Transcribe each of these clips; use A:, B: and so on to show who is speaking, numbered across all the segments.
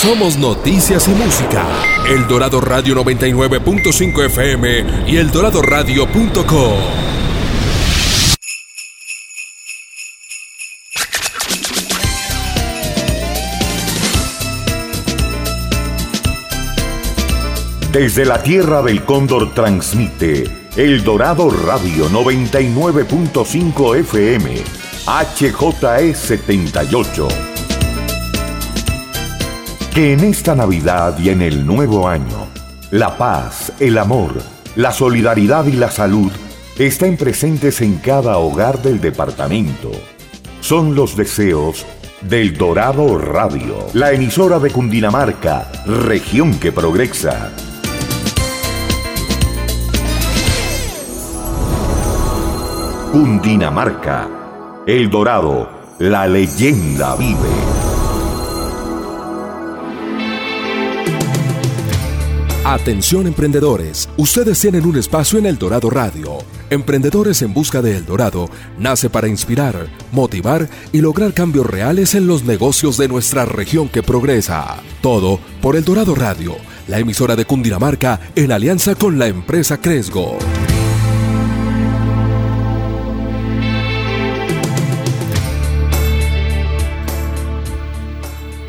A: Somos noticias y música. El Dorado Radio 99.5 FM y El eldoradoradio.com.
B: Desde la tierra del cóndor transmite El Dorado Radio 99.5 FM, HJE 78. Que en esta Navidad y en el nuevo año, la paz, el amor, la solidaridad y la salud estén presentes en cada hogar del departamento. Son los deseos del Dorado Radio, la emisora de Cundinamarca, región que progresa. Cundinamarca, El Dorado, la leyenda vive.
A: Atención emprendedores, ustedes tienen un espacio en El Dorado Radio. Emprendedores en Busca de El Dorado nace para inspirar, motivar y lograr cambios reales en los negocios de nuestra región que progresa. Todo por El Dorado Radio, la emisora de Cundinamarca en alianza con la empresa Cresgo.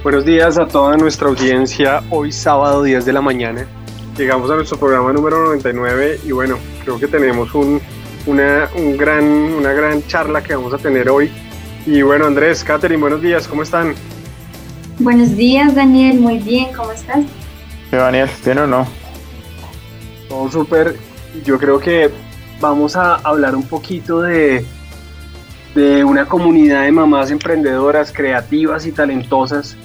C: Buenos días a toda nuestra audiencia. Hoy sábado 10 de la mañana. Llegamos a nuestro programa número 99 y bueno, creo que tenemos un, una, un gran, una gran charla que vamos a tener hoy. Y bueno, Andrés, Katherine, buenos días, ¿cómo están?
D: Buenos días, Daniel, muy bien, ¿cómo estás?
E: Daniel, ¿bien o no?
C: Todo súper. Yo creo que vamos a hablar un poquito de, de una comunidad de mamás emprendedoras, creativas y talentosas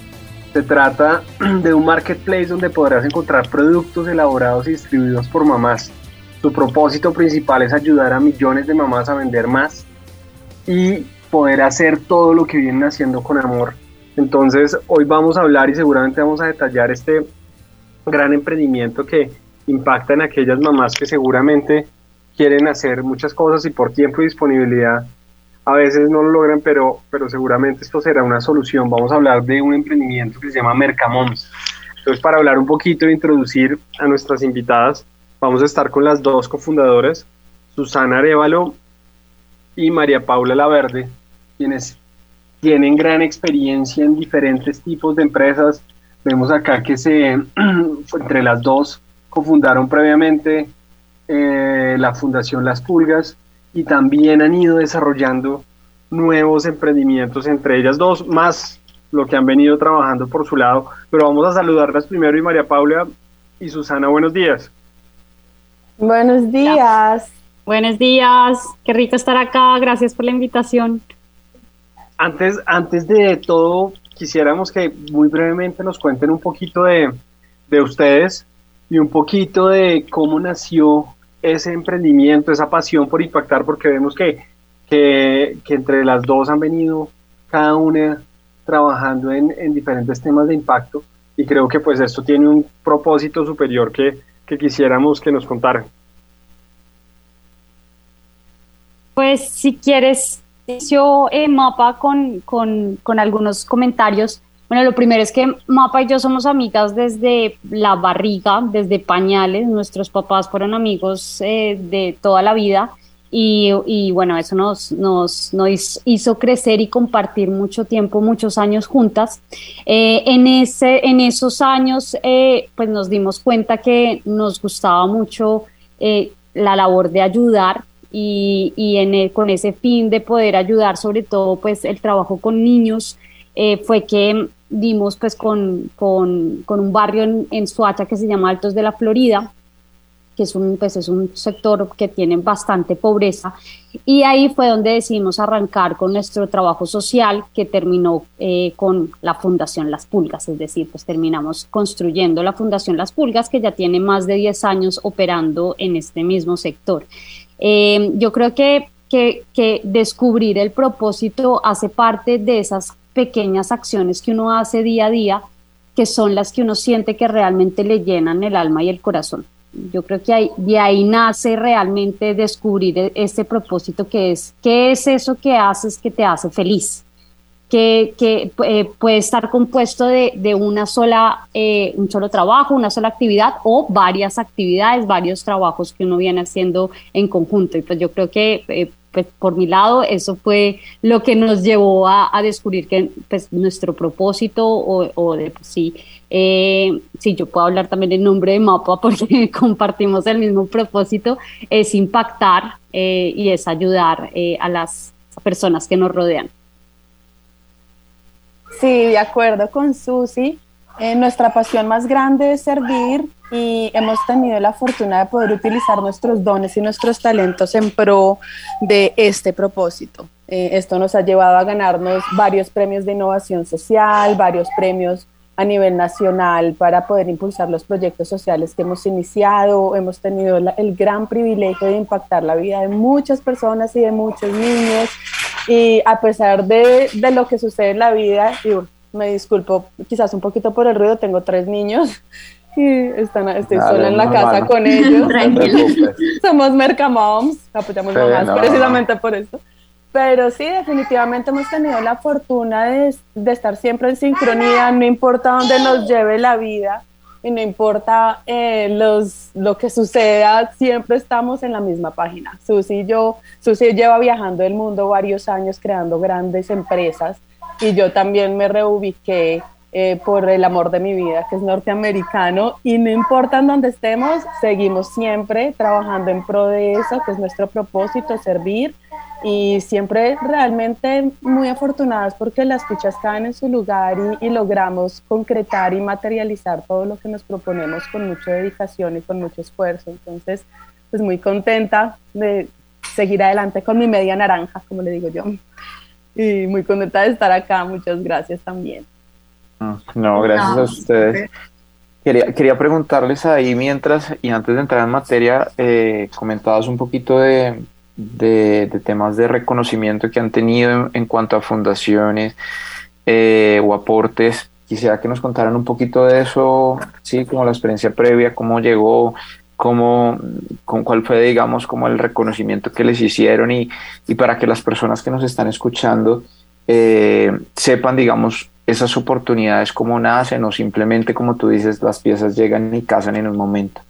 C: se trata de un marketplace donde podrás encontrar productos elaborados y distribuidos por mamás. Su propósito principal es ayudar a millones de mamás a vender más y poder hacer todo lo que vienen haciendo con amor. Entonces hoy vamos a hablar y seguramente vamos a detallar este gran emprendimiento que impacta en aquellas mamás que seguramente quieren hacer muchas cosas y por tiempo y disponibilidad a veces no lo logran, pero, pero seguramente esto será una solución. Vamos a hablar de un emprendimiento que se llama Mercamoms. Entonces, para hablar un poquito e introducir a nuestras invitadas, vamos a estar con las dos cofundadoras, Susana Arevalo y María Paula Laverde, quienes tienen gran experiencia en diferentes tipos de empresas. Vemos acá que se, entre las dos cofundaron previamente eh, la Fundación Las Pulgas, y también han ido desarrollando nuevos emprendimientos entre ellas dos, más lo que han venido trabajando por su lado. Pero vamos a saludarlas primero y María Paula y Susana, buenos días.
F: Buenos días.
G: Buenos días, qué rico estar acá, gracias por la invitación.
C: Antes, antes de todo, quisiéramos que muy brevemente nos cuenten un poquito de, de ustedes y un poquito de cómo nació ese emprendimiento, esa pasión por impactar, porque vemos que, que, entre las dos han venido cada una trabajando en, en, diferentes temas de impacto y creo que pues esto tiene un propósito superior que, que quisiéramos que nos contaran.
G: Pues si quieres, yo eh, mapa con, con, con algunos comentarios bueno, lo primero es que Mapa y yo somos amigas desde la barriga, desde pañales. Nuestros papás fueron amigos eh, de toda la vida y, bueno, eso nos, nos, nos, hizo crecer y compartir mucho tiempo, muchos años juntas. Eh, en, ese, en esos años, eh, pues nos dimos cuenta que nos gustaba mucho la labor de ayudar y, y en con ese fin de poder ayudar, sobre todo, pues el trabajo con niños. fue que dimos pues con, con, con un barrio en, en Suacha que se llama Altos de la Florida, que es un, pues es un sector que tiene bastante pobreza. Y ahí fue donde decidimos arrancar con nuestro trabajo social, que terminó eh, con la Fundación Las Pulgas, es decir, pues terminamos construyendo la Fundación Las Pulgas, que ya tiene más de 10 años operando en este mismo sector. Eh, yo creo que, que, que descubrir el propósito hace parte de esas pequeñas acciones que uno hace día a día, que son las que uno siente que realmente le llenan el alma y el corazón. Yo creo que de ahí nace realmente descubrir este propósito que es, ¿qué es eso que haces que te hace feliz? que, eh, puede estar compuesto de, una sola, eh, un solo trabajo, una sola actividad o varias actividades, varios trabajos que uno viene haciendo en conjunto. Y pues yo creo que eh, pues por mi lado eso fue lo que nos llevó a, descubrir que pues nuestro propósito o, de pues, sí, sí, yo puedo hablar también en nombre de MAPA porque compartimos el mismo propósito, es impactar y es ayudar a las personas que nos rodean.
F: Sí, de acuerdo con Susi. Eh, nuestra pasión más grande es servir y hemos tenido la fortuna de poder utilizar nuestros dones y nuestros talentos en pro de este propósito. Eh, esto nos ha llevado a ganarnos varios premios de innovación social, varios premios a nivel nacional para poder impulsar los proyectos sociales que hemos iniciado. Hemos tenido el gran privilegio de impactar la vida de muchas personas y de muchos niños. Y a pesar de, de lo que sucede en la vida, me disculpo quizás un poquito por el ruido, tengo tres niños están, estoy sola en la casa con ellos. Somos Mercamoms, apoyamos mamás precisamente por esto. Pero sí, definitivamente hemos tenido la fortuna de, de, estar siempre en sincronía, no importa dónde nos lleve la vida y no importa eh, los, lo que suceda, siempre estamos en la misma página. Susi y yo, Susi lleva viajando el mundo varios años creando grandes empresas y yo también me reubiqué eh, por el amor de mi vida, que es norteamericano, y no importa en dónde estemos, seguimos siempre trabajando en pro de eso, que es nuestro propósito, servir y siempre realmente muy afortunadas porque las fichas caen en su lugar y, logramos concretar y materializar todo lo que nos proponemos con mucha dedicación y con mucho esfuerzo. Entonces, pues muy contenta de seguir adelante con mi media naranja, como le digo yo. Y muy contenta de estar acá. Muchas gracias también.
E: No, gracias a ustedes. Quería, quería preguntarles ahí mientras y antes de entrar en materia, eh, comentabas un poquito de, de, temas de reconocimiento que han tenido en, cuanto a fundaciones eh, o aportes. Quisiera que nos contaran un poquito de eso, sí, como la experiencia previa, cómo llegó, cómo, con cuál fue, digamos, como el reconocimiento que les hicieron y, y para que las personas que nos están escuchando eh, sepan, digamos, esas oportunidades cómo nacen o simplemente, como tú dices, las piezas llegan y casan en un momento.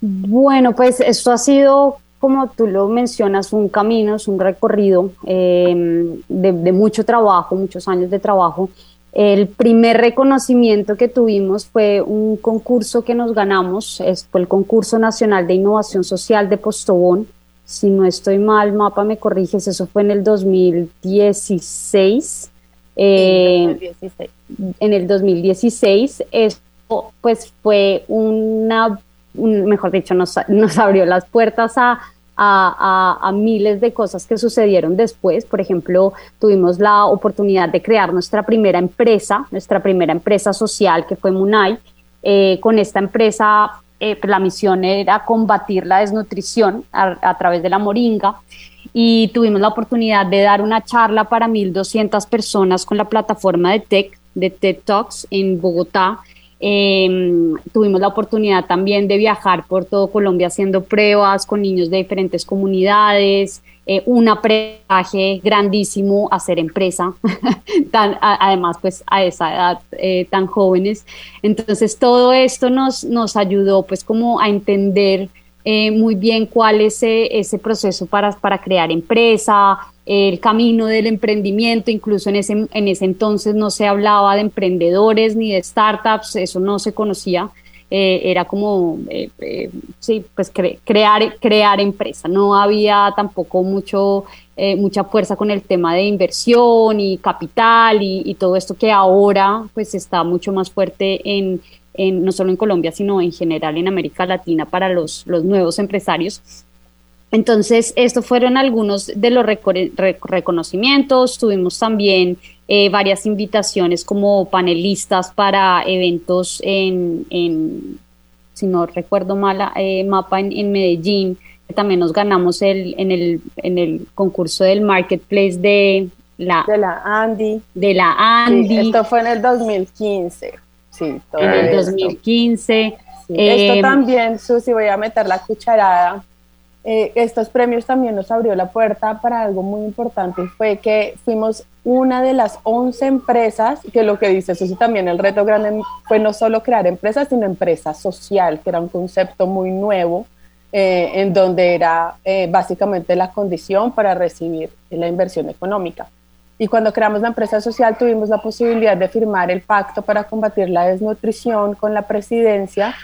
G: Bueno, pues esto ha sido como tú lo mencionas, un camino, es un recorrido em, de, mucho trabajo, muchos años de trabajo. El primer reconocimiento que tuvimos fue un concurso que nos ganamos, fue el concurso nacional de innovación social de Postobón. Si no estoy mal, Mapa, me corriges, eso fue en el 2016. Eh, en el 2016, esto pues fue una mejor dicho, nos, nos, abrió las puertas a, a, miles de cosas que sucedieron después. Por ejemplo, tuvimos la oportunidad de crear nuestra primera empresa, nuestra primera empresa social que fue Munay. Eh, con esta empresa eh, la misión era combatir la desnutrición a, través de la moringa y tuvimos la oportunidad de dar una charla para 1.200 personas con la plataforma de TEC, de TED Talks en Bogotá Em, tuvimos la oportunidad también de viajar por todo Colombia haciendo pruebas con niños de diferentes comunidades, eh, un aprendizaje grandísimo a ser empresa, además pues a esa edad eh, tan jóvenes. Entonces todo esto nos, nos ayudó pues como a entender eh, muy bien cuál es ese, proceso para, para crear empresa, el camino del emprendimiento, incluso en ese, en ese entonces no se hablaba de emprendedores ni de startups, eso no se conocía, eh, era como, eh, sí, pues crear, crear empresa, no había tampoco mucho, mucha fuerza con el tema de inversión y capital y, y, todo esto que ahora pues está mucho más fuerte en, no solo en Colombia, sino en general en América Latina para los, los nuevos empresarios. Entonces, estos fueron algunos de los reconocimientos. Tuvimos también eh, varias invitaciones como panelistas para eventos en, si no recuerdo mal, eh, mapa en, Medellín. También nos ganamos el, en, el, en el concurso del Marketplace de la,
F: de la Andy.
G: De la Andy.
F: esto fue en el 2015. Sí,
G: en el 2015.
F: Esto em, también, Susi, voy a meter la cucharada. eh, estos premios también nos abrió la puerta para algo muy importante, fue que fuimos una de las 11 empresas, que lo que dice eso también el reto grande fue no solo crear empresas, sino empresa social, que era un concepto muy nuevo, eh, en donde era eh, básicamente la condición para recibir la inversión económica. Y cuando creamos la empresa social tuvimos la posibilidad de firmar el pacto para combatir la desnutrición con la presidencia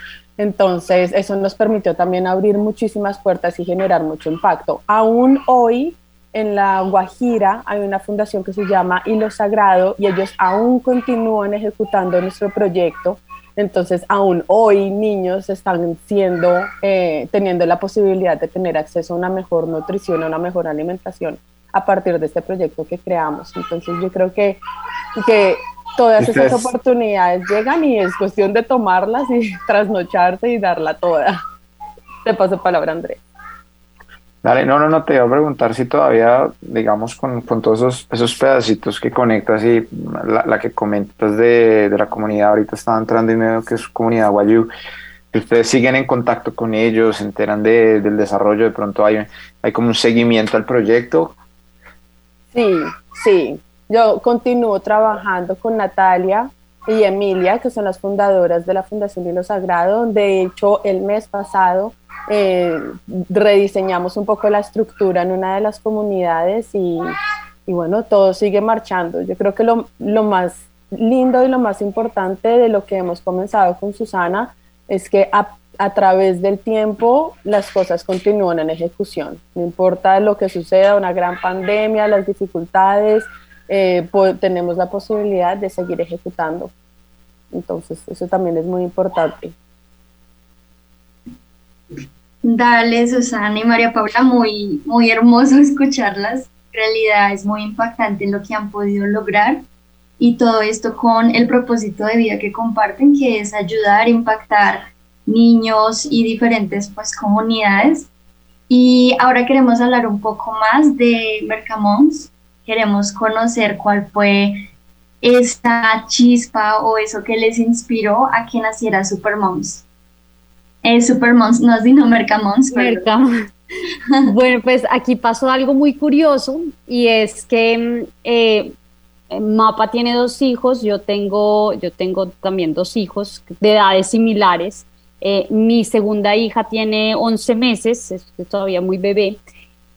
F: entonces, eso nos permitió también abrir muchísimas puertas y generar mucho impacto. Aún hoy, en la Guajira, hay una fundación que se llama Hilo Sagrado y ellos aún continúan ejecutando nuestro proyecto. Entonces, aún hoy niños están siendo, eh, teniendo la posibilidad de tener acceso a una mejor nutrición, a una mejor alimentación a partir de este proyecto que creamos. Entonces, yo creo que, que todas esas oportunidades llegan y es cuestión de tomarlas y trasnocharse y darla toda. Te paso palabra, Andrés.
E: Dale, no, no, no, te iba a preguntar si todavía, digamos, con, con todos esos, esos, pedacitos que conectas y la, que comentas de, de, la comunidad, ahorita estaba entrando en medio que es comunidad Guayú, ustedes siguen en contacto con ellos, se enteran de, del desarrollo, de pronto hay, hay como un seguimiento al proyecto.
F: Sí, sí, yo continúo trabajando con Natalia y Emilia, que son las fundadoras de la Fundación Hilo Sagrado. De hecho, el mes pasado eh, rediseñamos un poco la estructura en una de las comunidades y, bueno, todo sigue marchando. Yo creo que lo, lo, más lindo y lo más importante de lo que hemos comenzado con Susana es que a, a través del tiempo las cosas continúan en ejecución. No importa lo que suceda, una gran pandemia, las dificultades, eh, tenemos la posibilidad de seguir ejecutando. Entonces, eso también es muy importante.
D: Dale, Susana y María Paula, muy, muy hermoso escucharlas. En realidad es muy impactante lo que han podido lograr y todo esto con el propósito de vida que comparten, que es ayudar, impactar niños y diferentes pues, comunidades. Y ahora queremos hablar un poco más de Mercamons, queremos conocer cuál fue esa chispa o eso que les inspiró a que naciera Supermoms. Eh, Supermoms, no es Dino Mercamoms.
G: bueno, pues aquí pasó algo muy curioso y es que eh, Mapa tiene dos hijos, yo tengo, yo tengo también dos hijos de edades similares. Eh, mi segunda hija tiene 11 meses, es todavía muy bebé,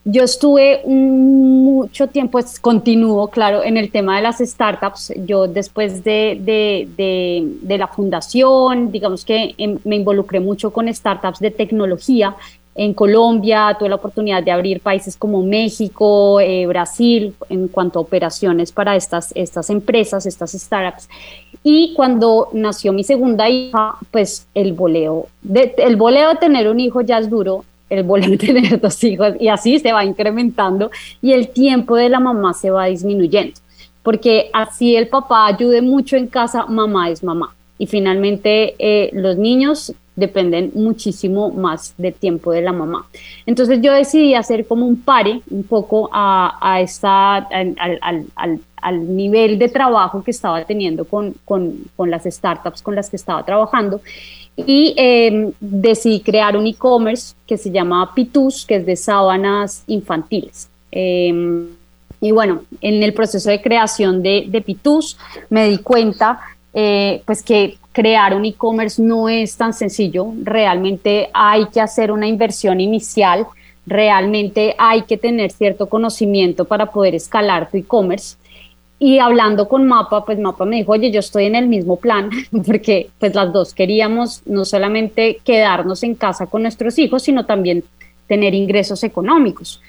G: yo estuve mucho tiempo, continúo, claro, en el tema de las startups. Yo después de, de, la fundación, digamos que em, me involucré mucho con startups de tecnología. En Colombia tuve la oportunidad de abrir países como México, eh, Brasil, en cuanto a operaciones para estas, estas empresas, estas startups. Y cuando nació mi segunda hija, pues el boleo, de, el boleo de tener un hijo ya es duro el volver a tener dos hijos y así se va incrementando y el tiempo de la mamá se va disminuyendo, porque así el papá ayude mucho en casa, mamá es mamá. Y finalmente eh, los niños dependen muchísimo más del tiempo de la mamá. Entonces yo decidí hacer como un pare un poco a, a esta, al, al, al, nivel de trabajo que estaba teniendo con, con, con las startups con las que estaba trabajando y em, decidí crear un e-commerce que se llama Pitus, que es de sábanas infantiles. Em, y bueno, en el proceso de creación de, de Pitus me di cuenta eh, pues que crear un e-commerce no es tan sencillo, realmente hay que hacer una inversión inicial, realmente hay que tener cierto conocimiento para poder escalar tu e-commerce. Y hablando con Mapa, pues Mapa me dijo, oye, yo estoy en el mismo plan, porque pues las dos queríamos no solamente quedarnos en casa con nuestros hijos, sino también tener ingresos económicos.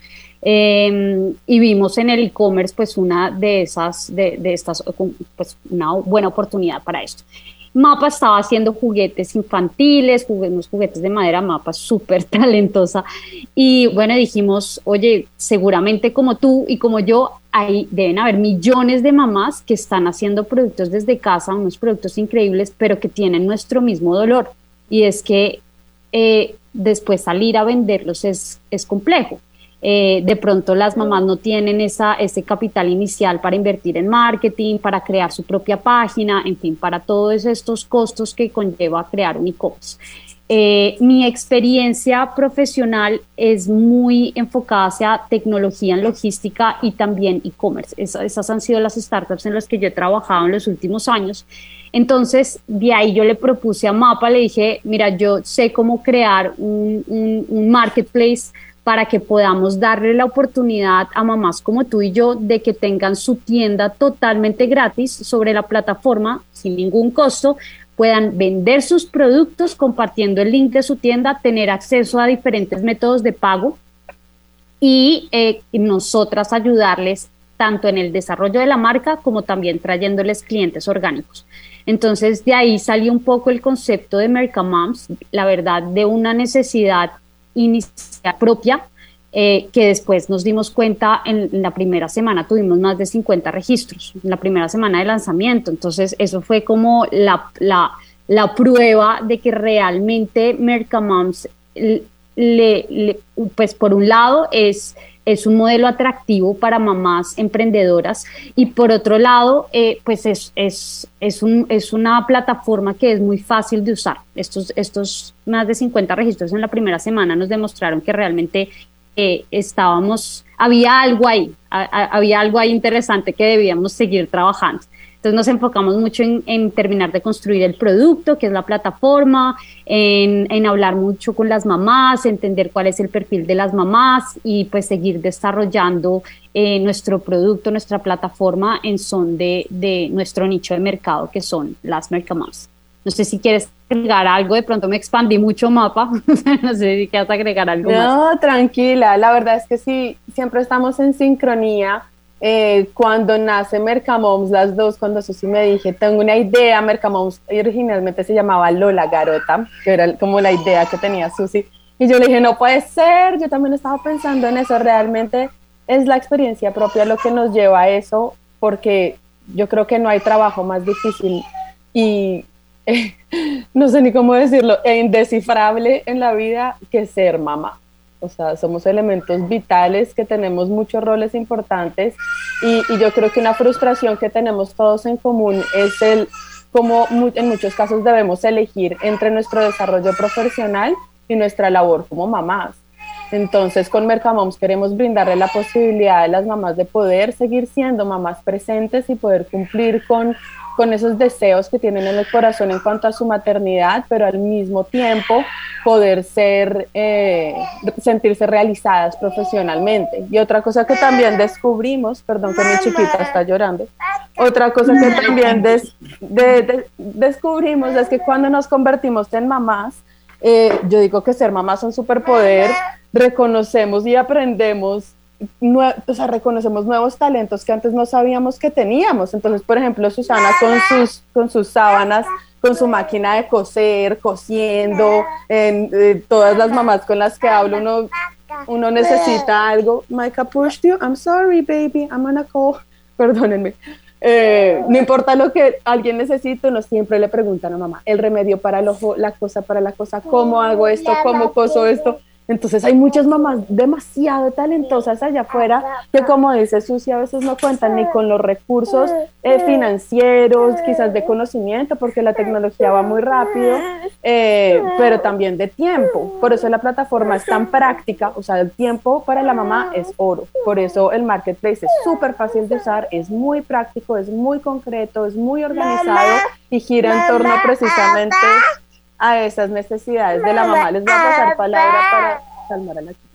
G: Em, y vimos en el e-commerce pues una de esas, de, de estas, pues una buena oportunidad para esto. Mapa estaba haciendo juguetes infantiles, unos juguetes de madera, Mapa súper talentosa. Y bueno, dijimos, oye, seguramente como tú y como yo, ahí deben haber millones de mamás que están haciendo productos desde casa, unos productos increíbles, pero que tienen nuestro mismo dolor. Y es que eh, después salir a venderlos es, es complejo. Eh, de pronto las mamás no tienen esa, ese capital inicial para invertir en marketing, para crear su propia página, en fin, para todos estos costos que conlleva crear un e-commerce. Eh, mi experiencia profesional es muy enfocada hacia tecnología en logística y también e-commerce. esas han sido las startups en las que yo he trabajado en los últimos años. Entonces, de ahí yo le propuse a Mapa, le dije, mira, yo sé cómo crear un, un marketplace para que podamos darle la oportunidad a mamás como tú y yo de que tengan su tienda totalmente gratis sobre la plataforma sin ningún costo puedan vender sus productos compartiendo el link de su tienda, tener acceso a diferentes métodos de pago y eh, nosotras ayudarles tanto en el desarrollo de la marca como también trayéndoles clientes orgánicos. Entonces de ahí salió un poco el concepto de Moms, la verdad, de una necesidad inicial propia eh, que después nos dimos cuenta en, la primera semana tuvimos más de 50 registros, en la primera semana de lanzamiento. Entonces, eso fue como la, la, la prueba de que realmente Mercamoms, le, pues por un lado, es es un modelo atractivo para mamás emprendedoras y por otro lado, eh, pues es, es, es, un, es, una plataforma que es muy fácil de usar. Estos, estos más de 50 registros en la primera semana nos demostraron que realmente estábamos, había algo ahí, había algo ahí interesante que debíamos seguir trabajando. Entonces nos enfocamos mucho en, terminar de construir el producto, que es la plataforma, en, hablar mucho con las mamás, entender cuál es el perfil de las mamás y pues seguir desarrollando eh, nuestro producto, nuestra plataforma en son de, de nuestro nicho de mercado, que son las Mercamás. No sé si quieres agregar algo, de pronto me expandí mucho mapa, no sé si quieres agregar algo
F: no,
G: más.
F: No, tranquila, la verdad es que sí, siempre estamos en sincronía. Eh, cuando nace Mercamoms, las dos, cuando Susi me dije, tengo una idea, Mercamoms originalmente se llamaba Lola Garota, que era como la idea que tenía Susi, y yo le dije, no puede ser, yo también estaba pensando en eso, realmente es la experiencia propia lo que nos lleva a eso, porque yo creo que no hay trabajo más difícil y no sé ni cómo decirlo, e indescifrable en la vida que ser mamá. O sea, somos elementos vitales que tenemos muchos roles importantes y, yo creo que una frustración que tenemos todos en común es el cómo en muchos casos debemos elegir entre nuestro desarrollo profesional y nuestra labor como mamás. Entonces, con Mercamoms queremos brindarle la posibilidad a las mamás de poder seguir siendo mamás presentes y poder cumplir con con esos deseos que tienen en el corazón en cuanto a su maternidad, pero al mismo tiempo poder ser, eh, sentirse realizadas profesionalmente. Y otra cosa que también descubrimos, perdón que mi chiquita está llorando, otra cosa que también descubrimos es que cuando nos convertimos en mamás, eh, yo digo que ser mamás es un superpoder, reconocemos y aprendemos o sea, reconocemos nuevos talentos que antes no sabíamos que teníamos. Entonces, por ejemplo, Susana con sus, con sus sábanas, con su máquina de coser, cosiendo, en, eh, todas las mamás con las que hablo, uno, uno necesita algo. Micah pushed you, I'm sorry, baby, I'm gonna call. Perdónenme. Eh, no importa lo que alguien necesite, uno siempre le pregunta a mamá, el remedio para el ojo, la cosa para la cosa, cómo hago esto, cómo coso esto. Entonces hay muchas mamás demasiado talentosas allá afuera que como dice Susi a veces no cuentan ni con los recursos eh, financieros, quizás de conocimiento, porque la tecnología va muy rápido, eh, pero también de tiempo. Por eso la plataforma es tan práctica, o sea, el tiempo para la mamá es oro. Por eso el marketplace es súper fácil de usar, es muy práctico, es muy concreto, es muy organizado y gira en torno precisamente a esas necesidades de la mamá. Les voy a pasar palabra para calmar a la chica.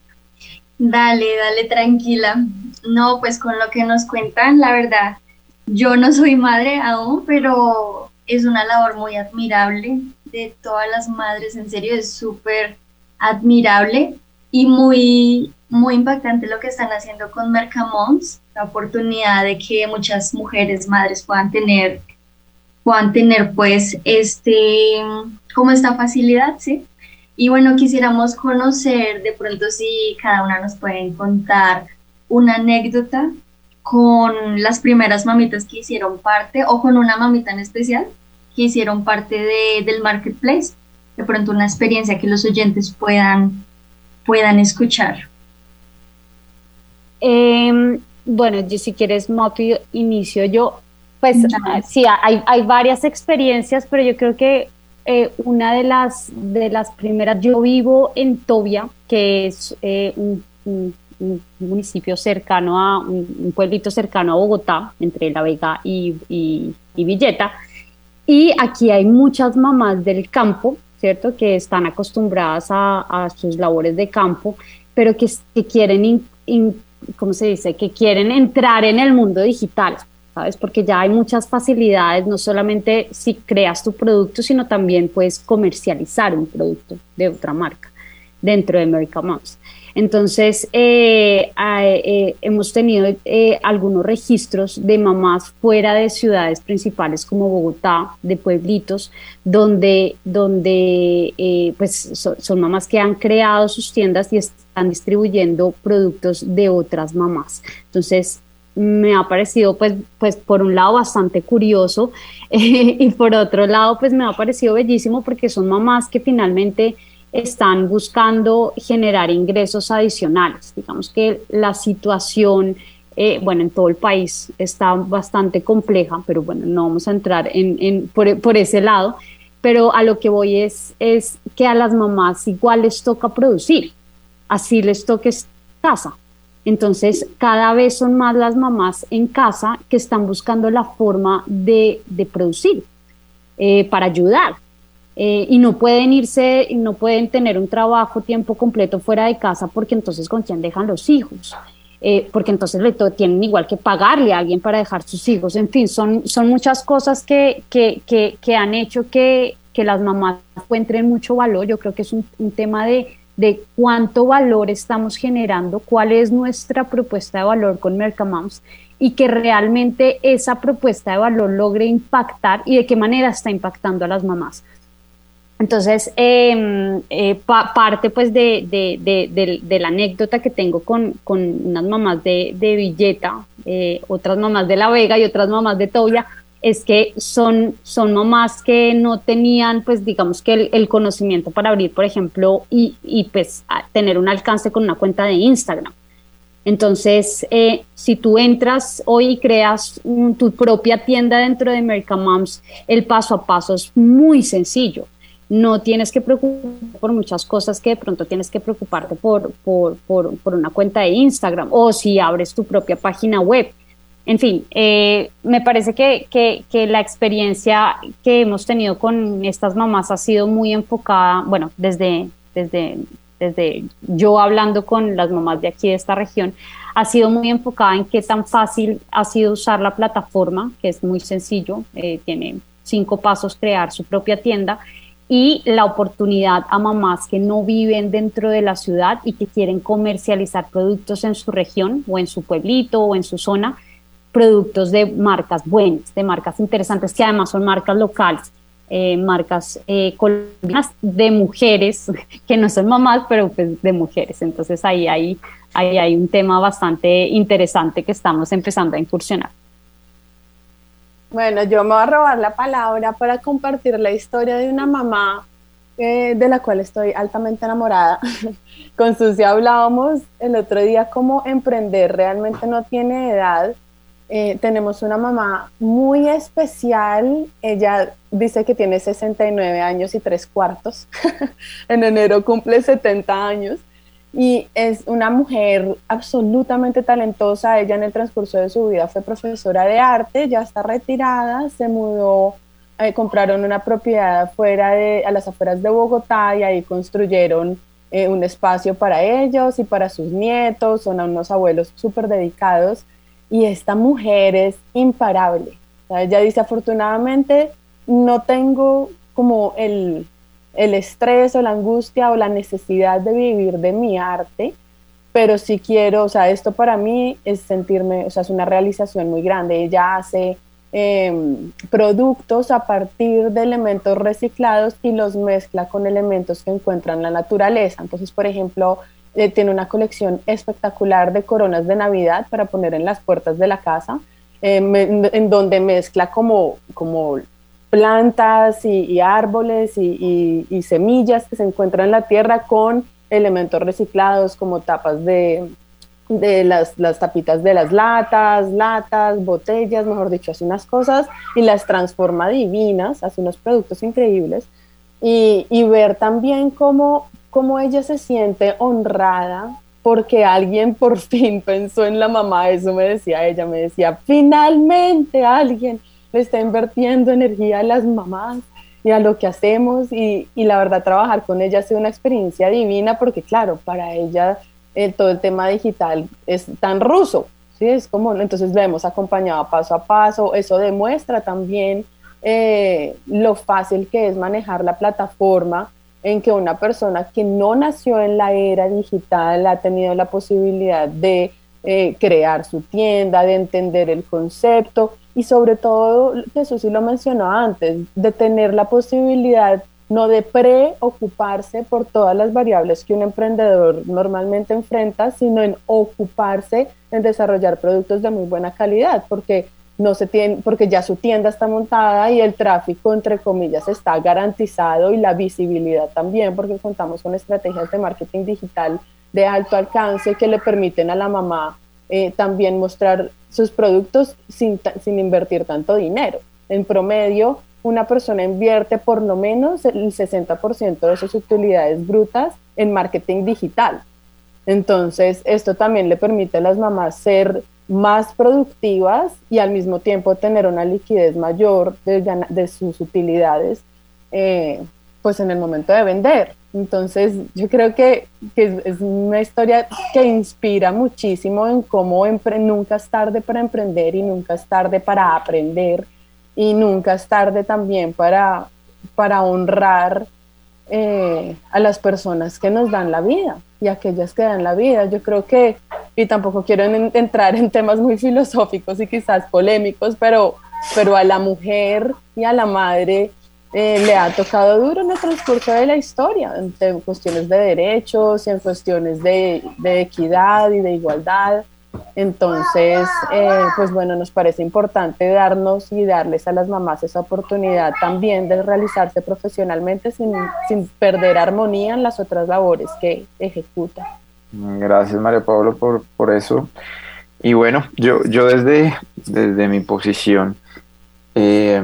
D: Dale, dale, tranquila. No, pues con lo que nos cuentan, la verdad, yo no soy madre aún, pero es una labor muy admirable de todas las madres, en serio, es súper admirable y muy, muy impactante lo que están haciendo con Mercamons, la oportunidad de que muchas mujeres madres puedan tener, puedan tener pues este como esta facilidad, ¿sí? Y bueno, quisiéramos conocer de pronto si cada una nos puede contar una anécdota con las primeras mamitas que hicieron parte o con una mamita en especial que hicieron parte de, del marketplace. De pronto una experiencia que los oyentes puedan, puedan escuchar.
G: Em, bueno, si quieres, inicio yo. Pues sí, hay, hay varias experiencias, pero yo creo que eh, una de las, de las primeras, yo vivo en Tobia, que es eh, un, municipio cercano a, un, pueblito cercano a Bogotá, entre La Vega y, y, Villeta, y aquí hay muchas mamás del campo, ¿cierto? Que están acostumbradas a, sus labores de campo, pero que, que quieren, ¿cómo se dice? Que quieren entrar en el mundo digital. Porque ya hay muchas facilidades, no solamente si creas tu producto, sino también puedes comercializar un producto de otra marca dentro de America Moms. Entonces, eh, eh, hemos tenido eh, algunos registros de mamás fuera de ciudades principales como Bogotá, de pueblitos, donde, donde pues son mamás que han creado sus tiendas y están distribuyendo productos de otras mamás. Entonces, me ha parecido pues, pues por un lado bastante curioso y por otro lado pues me ha parecido bellísimo porque son mamás que finalmente están buscando generar ingresos adicionales. Digamos que la situación, eh, bueno, en todo el país está bastante compleja, pero bueno, no vamos a entrar en, en por, por, ese lado, pero a lo que voy es, es que a las mamás igual les toca producir, así les toque casa. Entonces, cada vez son más las mamás en casa que están buscando la forma de, producir eh, para ayudar. Eh, y no pueden irse, no pueden tener un trabajo tiempo completo fuera de casa porque entonces con quién dejan los hijos. Eh, porque entonces le tienen igual que pagarle a alguien para dejar sus hijos. En fin, son, son muchas cosas que, que, que, han hecho que, que, las mamás encuentren mucho valor. Yo creo que es un tema de, de cuánto valor estamos generando, cuál es nuestra propuesta de valor con Mercamoms y que realmente esa propuesta de valor logre impactar y de qué manera está impactando a las mamás. Entonces, em, eh, parte pues de, de, la anécdota que tengo con, con unas mamás de, Villeta, eh, otras mamás de La Vega y otras mamás de Tobia, es que son, son mamás que no tenían, pues digamos que el, conocimiento para abrir, por ejemplo, y, y, pues tener un alcance con una cuenta de Instagram. Entonces, eh, si tú entras hoy y creas tu propia tienda dentro de American Moms, el paso a paso es muy sencillo. No tienes que preocuparte por muchas cosas que de pronto tienes que preocuparte por, por, por, por una cuenta de Instagram o si abres tu propia página web en fin, eh, me parece que, la experiencia que hemos tenido con estas mamás ha sido muy enfocada, bueno, desde, desde, desde yo hablando con las mamás de aquí de esta región, ha sido muy enfocada en qué tan fácil ha sido usar la plataforma, que es muy sencillo, eh, tiene cinco pasos crear su propia tienda y la oportunidad a mamás que no viven dentro de la ciudad y que quieren comercializar productos en su región o en su pueblito o en su zona productos de marcas buenas, de marcas interesantes, que además son marcas locales, eh, marcas eh, colombianas de mujeres, que no son mamás, pero pues de mujeres. Entonces ahí, ahí, ahí hay un tema bastante interesante que estamos empezando a incursionar.
F: Bueno, yo me voy a robar la palabra para compartir la historia de una mamá eh, de la cual estoy altamente enamorada. Con Susi hablábamos el otro día cómo emprender realmente no tiene edad eh, tenemos una mamá muy especial. Ella dice que tiene 69 años y tres cuartos. en enero cumple 70 años. Y es una mujer absolutamente talentosa. Ella en el transcurso de su vida fue profesora de arte, ya está retirada, se mudó, eh, compraron una propiedad fuera de, a las afueras de Bogotá y ahí construyeron eh, un espacio para ellos y para sus nietos. Son unos abuelos súper dedicados y esta mujer es imparable. ella dice, afortunadamente no tengo como el, el estrés o la angustia o la necesidad de vivir de mi arte, pero sí quiero, o sea, esto para mí es sentirme, o sea, es una realización muy grande. Ella hace em, productos a partir de elementos reciclados y los mezcla con elementos que encuentra en la naturaleza. Entonces, por ejemplo, eh, tiene una colección espectacular de coronas de Navidad para poner en las puertas de la casa, em, en, donde mezcla como, como plantas y, árboles y, semillas que se encuentran en la tierra con elementos reciclados como tapas de, de las, las, tapitas de las latas, latas, botellas, mejor dicho, hace unas cosas y las transforma divinas, hace unos productos increíbles. y, y ver también cómo, cómo ella se siente honrada porque alguien por fin pensó en la mamá, eso me decía ella, me decía, finalmente alguien le está invirtiendo energía a las mamás y a lo que hacemos y, y la verdad trabajar con ella ha sido una experiencia divina porque claro, para ella eh, todo el tema digital es tan ruso, ¿sí? Es como, entonces lo hemos acompañado paso a paso, eso demuestra también eh, lo fácil que es manejar la plataforma en que una persona que no nació en la era digital ha tenido la posibilidad de eh, crear su tienda, de entender el concepto y sobre todo, Jesús sí lo mencionó antes, de tener la posibilidad no de preocuparse por todas las variables que un emprendedor normalmente enfrenta, sino en ocuparse en desarrollar productos de muy buena calidad, porque no se tiene, porque ya su tienda está montada y el tráfico, entre comillas, está garantizado y la visibilidad también, porque contamos con estrategias de marketing digital de alto alcance que le permiten a la mamá eh, también mostrar sus productos sin, sin invertir tanto dinero. En promedio, una persona invierte por lo menos el 60% de sus utilidades brutas en marketing digital. Entonces, esto también le permite a las mamás ser más productivas y al mismo tiempo tener una liquidez mayor de, sus utilidades, eh, pues en el momento de vender. Entonces, yo creo que, es, una historia que inspira muchísimo en cómo nunca es tarde para emprender y nunca es tarde para aprender y nunca es tarde también para, para honrar eh, a las personas que nos dan la vida y aquellas que dan la vida. Yo creo que, y tampoco quiero entrar en temas muy filosóficos y quizás polémicos, pero, pero a la mujer y a la madre eh, le ha tocado duro en el transcurso de la historia, en, cuestiones de derechos y en cuestiones de, de equidad y de igualdad. Entonces, eh, pues bueno, nos parece importante darnos y darles a las mamás esa oportunidad también de realizarse profesionalmente sin, sin perder armonía en las otras labores que ejecutan.
E: Gracias, María Pablo, por, por eso. Y bueno, yo, yo desde, desde mi posición eh,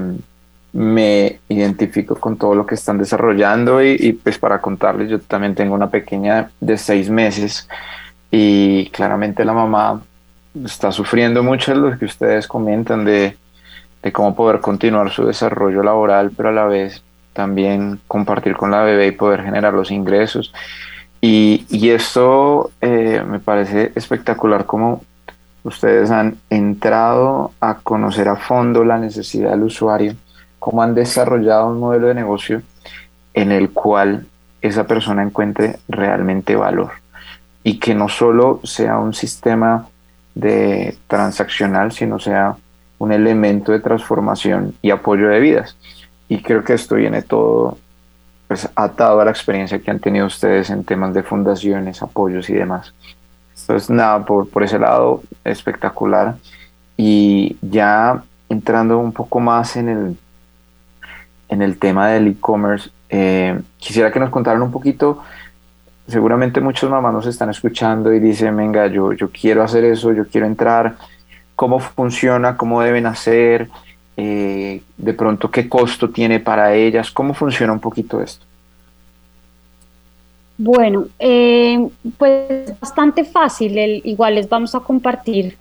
E: me identifico con todo lo que están desarrollando y, pues para contarles, yo también tengo una pequeña de seis meses y claramente la mamá está sufriendo mucho de lo que ustedes comentan de, cómo poder continuar su desarrollo laboral, pero a la vez también compartir con la bebé y poder generar los ingresos. Y, esto eh, me parece espectacular como ustedes han entrado a conocer a fondo la necesidad del usuario, cómo han desarrollado un modelo de negocio en el cual esa persona encuentre realmente valor y que no solo sea un sistema de transaccional, sino sea un elemento de transformación y apoyo de vidas. Y creo que esto viene todo pues, atado a la experiencia que han tenido ustedes en temas de fundaciones, apoyos y demás. Entonces, nada, por, por ese lado, espectacular. Y ya entrando un poco más en el, en el tema del e-commerce, eh, quisiera que nos contaran un poquito seguramente muchos mamás nos están escuchando y dicen, venga, yo, yo quiero hacer eso, yo quiero entrar, cómo funciona, cómo deben hacer, eh, de pronto qué costo tiene para ellas, cómo funciona un poquito esto.
G: Bueno, eh, pues bastante fácil, igual les vamos a compartir,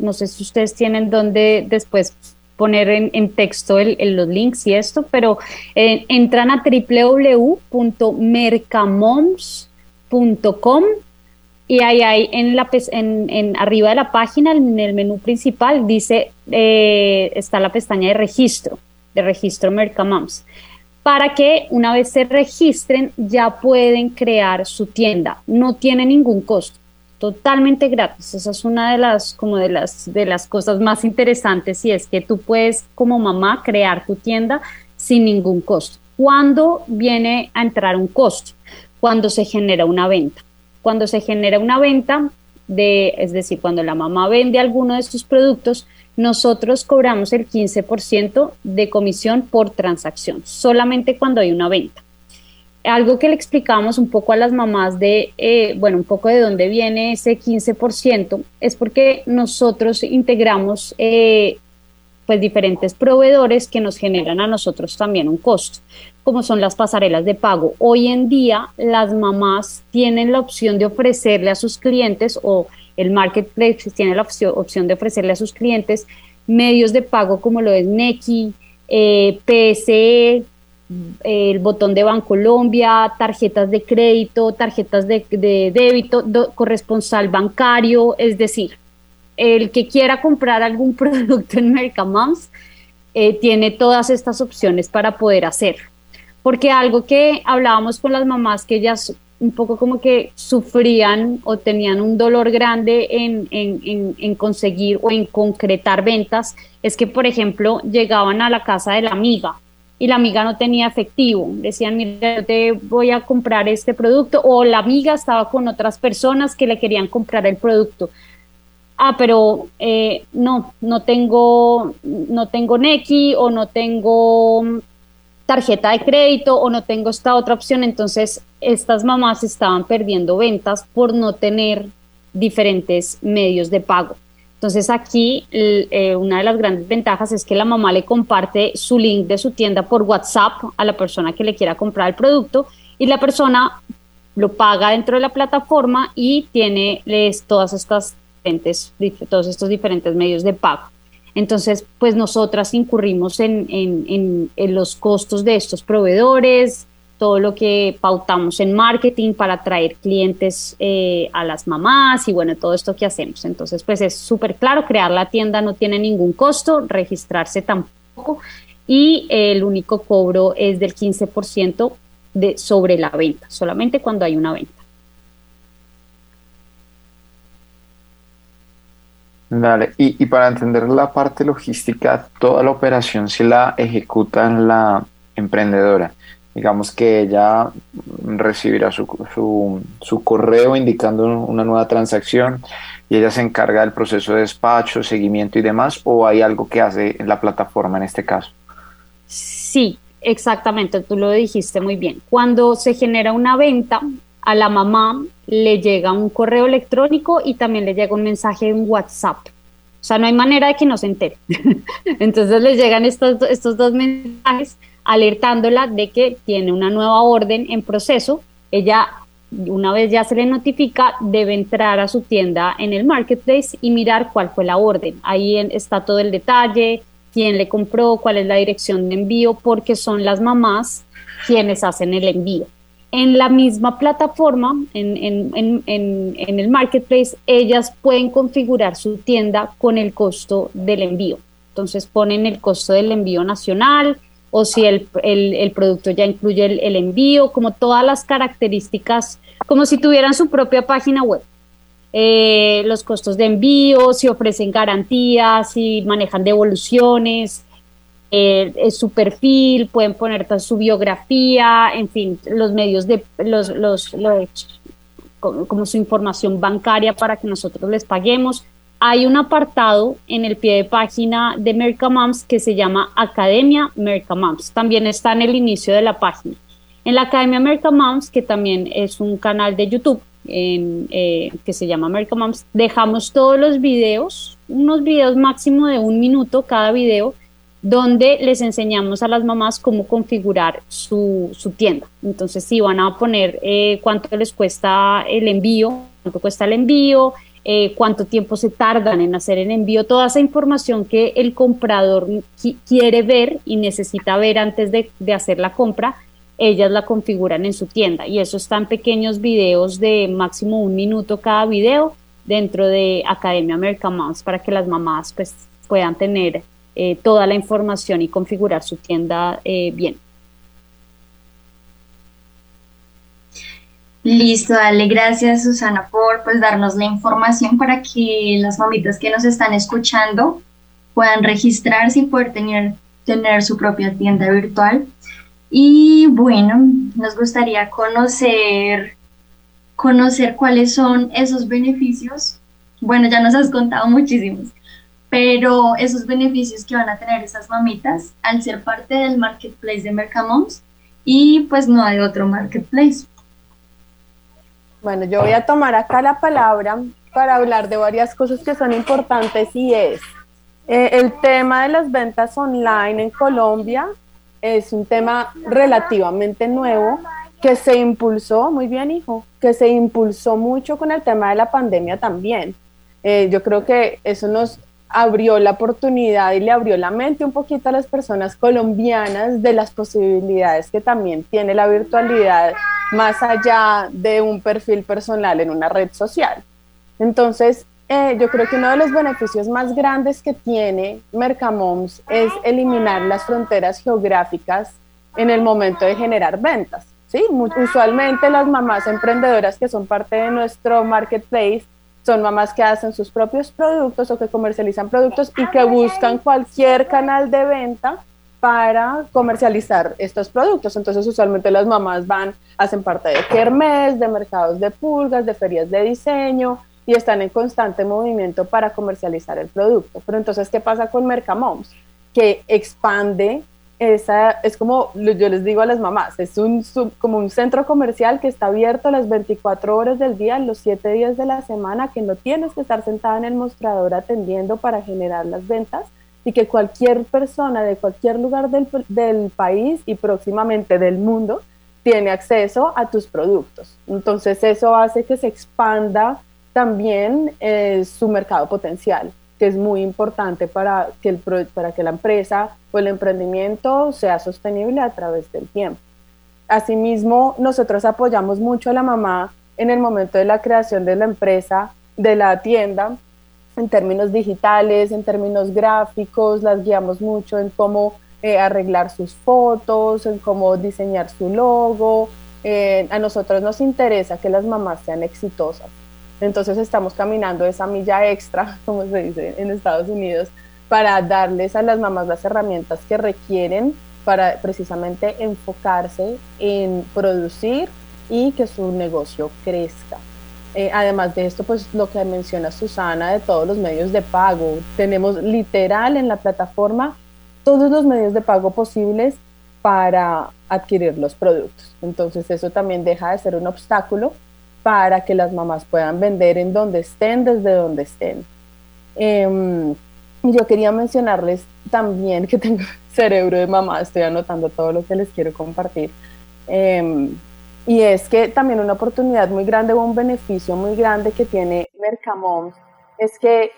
G: no sé si ustedes tienen donde después poner en, texto los links y esto, pero eh, entran a www.mercamoms.com y ahí hay en la arriba de la página, en el menú principal, dice eh, está la pestaña de registro, de registro Mercamoms, para que una vez se registren ya pueden crear su tienda. No tiene ningún costo totalmente gratis. Esa es una de las, como de las, de las cosas más interesantes y es que tú puedes como mamá crear tu tienda sin ningún costo. ¿Cuándo viene a entrar un costo? Cuando se genera una venta. Cuando se genera una venta, es decir, cuando la mamá vende alguno de sus productos, nosotros cobramos el 15% de comisión por transacción, solamente cuando hay una venta. Algo que le explicamos un poco a las mamás de, eh, bueno, un poco de dónde viene ese 15%, es porque nosotros integramos eh, pues diferentes proveedores que nos generan a nosotros también un costo, como son las pasarelas de pago. Hoy en día las mamás tienen la opción de ofrecerle a sus clientes o el marketplace tiene la opción de ofrecerle a sus clientes medios de pago como lo es Neki, eh, PSE, el botón de Bancolombia, tarjetas de crédito, tarjetas de, débito, corresponsal bancario, es decir, el que quiera comprar algún producto en Mercamoms eh, tiene todas estas opciones para poder hacer. Porque algo que hablábamos con las mamás que ellas un poco como que sufrían o tenían un dolor grande en, en, conseguir o en concretar ventas, es que, por ejemplo, llegaban a la casa de la amiga y la amiga no tenía efectivo. Decían, mira, te voy a comprar este producto o la amiga estaba con otras personas que le querían comprar el producto. Ah, pero eh, no, no tengo, no tengo Neki o no tengo tarjeta de crédito o no tengo esta otra opción. Entonces, estas mamás estaban perdiendo ventas por no tener diferentes medios de pago. Entonces aquí eh, una de las grandes ventajas es que la mamá le comparte su link de su tienda por WhatsApp a la persona que le quiera comprar el producto y la persona lo paga dentro de la plataforma y tiene todas estas diferentes, todos estos diferentes medios de pago. Entonces, pues nosotras incurrimos en, los costos de estos proveedores, todo lo que pautamos en marketing para atraer clientes eh, a las mamás y bueno, todo esto que hacemos. Entonces, pues es súper claro, crear la tienda no tiene ningún costo, registrarse tampoco y el único cobro es del 15% de, sobre la venta, solamente cuando hay una venta.
E: Dale, y, y para entender la parte logística, toda la operación se la ejecuta la emprendedora digamos que ella recibirá su, su, correo indicando una nueva transacción y ella se encarga del proceso de despacho, seguimiento y demás, o hay algo que hace en la plataforma en este caso?
G: Sí, exactamente, tú lo dijiste muy bien. Cuando se genera una venta, a la mamá le llega un correo electrónico y también le llega un mensaje en WhatsApp. O sea, no hay manera de que no se entere. Entonces les llegan estos, estos dos mensajes alertándola de que tiene una nueva orden en proceso. Ella, una vez ya se le notifica, debe entrar a su tienda en el marketplace y mirar cuál fue la orden. Ahí está todo el detalle, quién le compró, cuál es la dirección de envío, porque son las mamás quienes hacen el envío. En la misma plataforma, en, en, en, en, el marketplace, ellas pueden configurar su tienda con el costo del envío. Entonces ponen el costo del envío nacional, o si el, producto ya incluye el, envío, como todas las características, como si tuvieran su propia página web. Eh, los costos de envío, si ofrecen garantías, si manejan devoluciones, eh, su perfil, pueden poner su biografía, en fin, los medios de los, los, como su información bancaria para que nosotros les paguemos hay un apartado en el pie de página de Mercamams que se llama Academia Mercamams. También está en el inicio de la página. En la Academia Mercamams, que también es un canal de YouTube eh, que se llama Mercamams, dejamos todos los videos, unos videos máximo de un minuto cada video, donde les enseñamos a las mamás cómo configurar su, tienda. Entonces, si van a poner eh, cuánto les cuesta el envío, cuánto cuesta el envío, eh, cuánto tiempo se tardan en hacer el envío, toda esa información que el comprador quiere ver y necesita ver antes de, hacer la compra, ellas la configuran en su tienda y eso está en pequeños videos de máximo un minuto cada video dentro de Academia American Moms para que las mamás pues, puedan tener eh, toda la información y configurar su tienda eh, bien.
D: Listo, dale, gracias Susana por pues darnos la información para que las mamitas que nos están escuchando puedan registrarse y poder tener, tener su propia tienda virtual. Y bueno, nos gustaría conocer, conocer cuáles son esos beneficios. Bueno, ya nos has contado muchísimos, pero esos beneficios que van a tener esas mamitas al ser parte del marketplace de Mercamoms y pues no hay otro marketplace.
F: Bueno, yo voy a tomar acá la palabra para hablar de varias cosas que son importantes y es, Eh, el tema de las ventas online en Colombia es un tema relativamente nuevo que se impulsó, muy bien hijo, que se impulsó mucho con el tema de la pandemia también. Eh, yo creo que eso nos abrió la oportunidad y le abrió la mente un poquito a las personas colombianas de las posibilidades que también tiene la virtualidad más allá de un perfil personal en una red social. Entonces, eh, yo creo que uno de los beneficios más grandes que tiene Mercamoms es eliminar las fronteras geográficas en el momento de generar ventas. ¿sí? usualmente las mamás emprendedoras que son parte de nuestro marketplace son mamás que hacen sus propios productos o que comercializan productos y que buscan cualquier canal de venta para comercializar estos productos. Entonces, usualmente las mamás van, hacen parte de kermés, de mercados de pulgas, de ferias de diseño y están en constante movimiento para comercializar el producto. Pero entonces, ¿qué pasa con Mercamoms? Que expande esa, es como yo les digo a las mamás, es un, como un centro comercial que está abierto las 24 horas del día, los 7 días de la semana, que no tienes que estar sentada en el mostrador atendiendo para generar las ventas, y que cualquier persona de cualquier lugar del, del país y próximamente del mundo tiene acceso a tus productos. Entonces eso hace que se expanda también eh, su mercado potencial, que es muy importante para que, el, para que la empresa o el emprendimiento sea sostenible a través del tiempo. Asimismo, nosotros apoyamos mucho a la mamá en el momento de la creación de la empresa, de la tienda, en términos digitales, en términos gráficos, las guiamos mucho en cómo eh, arreglar sus fotos, en cómo diseñar su logo. Eh, a nosotros nos interesa que las mamás sean exitosas. Entonces estamos caminando esa milla extra, como se dice en Estados Unidos, para darles a las mamás las herramientas que requieren para precisamente enfocarse en producir y que su negocio crezca. Eh, además de esto, pues lo que menciona Susana de todos los medios de pago. Tenemos literal en la plataforma todos los medios de pago posibles para adquirir los productos. Entonces eso también deja de ser un obstáculo para que las mamás puedan vender en donde estén, desde donde estén. Em, yo quería mencionarles también que tengo cerebro de mamá, estoy anotando todo lo que les quiero compartir. Em, y es que también una oportunidad muy grande o un beneficio muy grande que tiene Mercamoms es que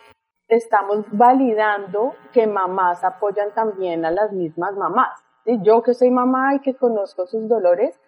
F: estamos validando que mamás apoyan también a las mismas mamás. ¿sí? Yo que soy mamá y que conozco sus dolores,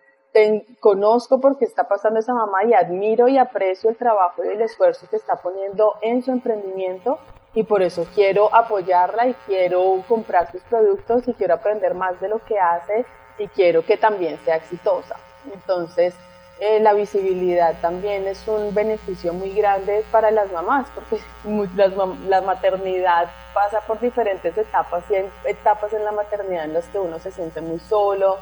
F: conozco porque está pasando esa mamá y admiro y aprecio el trabajo y el esfuerzo que está poniendo en su emprendimiento y por eso quiero apoyarla y quiero comprar sus productos y quiero aprender más de lo que hace y quiero que también sea exitosa. Entonces, eh, la visibilidad también es un beneficio muy grande para las mamás, porque la maternidad pasa por diferentes etapas y hay etapas en la maternidad en las que uno se siente muy solo,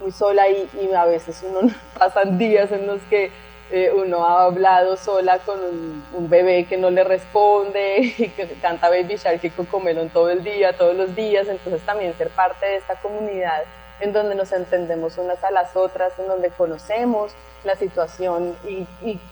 F: muy sola y, a veces uno pasan días en los que eh, uno ha hablado sola con un, bebé que no le responde y que canta Baby Shark y Cocomelon todo el día, todos los días, entonces también ser parte de esta comunidad en donde nos entendemos unas a las otras, en donde conocemos la situación y,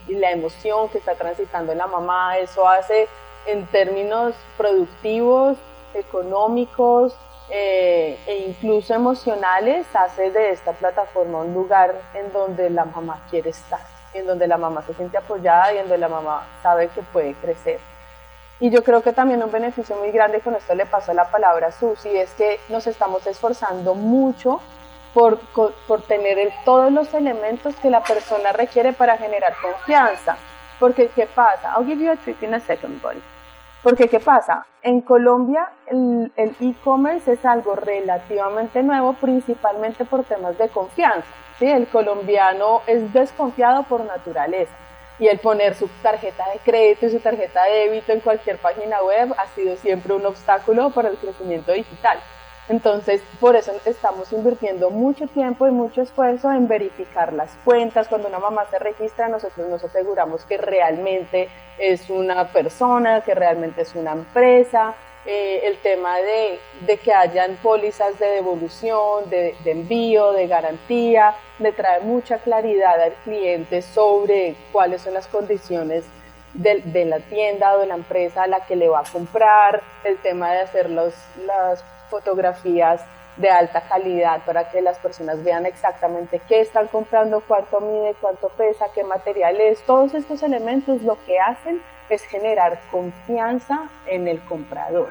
F: la emoción que está transitando la mamá. Eso hace en términos productivos, económicos eh, e incluso emocionales, hace de esta plataforma un lugar en donde la mamá quiere estar, en donde la mamá se siente apoyada y en donde la mamá sabe que puede crecer. Y yo creo que también un beneficio muy grande, con esto le paso la palabra a Susi, es que nos estamos esforzando mucho por, por tener todos los elementos que la persona requiere para generar confianza. Porque, ¿qué pasa? I'll give you a trick in a second, buddy. Porque, ¿qué pasa? En Colombia el e-commerce es algo relativamente nuevo, principalmente por temas de confianza. El colombiano es desconfiado por naturaleza y el poner su tarjeta de crédito y su tarjeta de débito en cualquier página web ha sido siempre un obstáculo para el crecimiento digital. Entonces, por eso estamos invirtiendo mucho tiempo y mucho esfuerzo en verificar las cuentas. Cuando una mamá se registra, nosotros nos aseguramos que realmente es una persona, que realmente es una empresa, eh, el tema de, que hayan pólizas de devolución, de, envío, de garantía, de traer mucha claridad al cliente sobre cuáles son las condiciones de, la tienda o de la empresa a la que le va a comprar, el tema de hacer los, las fotografías de alta calidad para que las personas vean exactamente qué están comprando, cuánto mide, cuánto pesa, qué material es. Todos estos elementos lo que hacen es generar confianza en el comprador,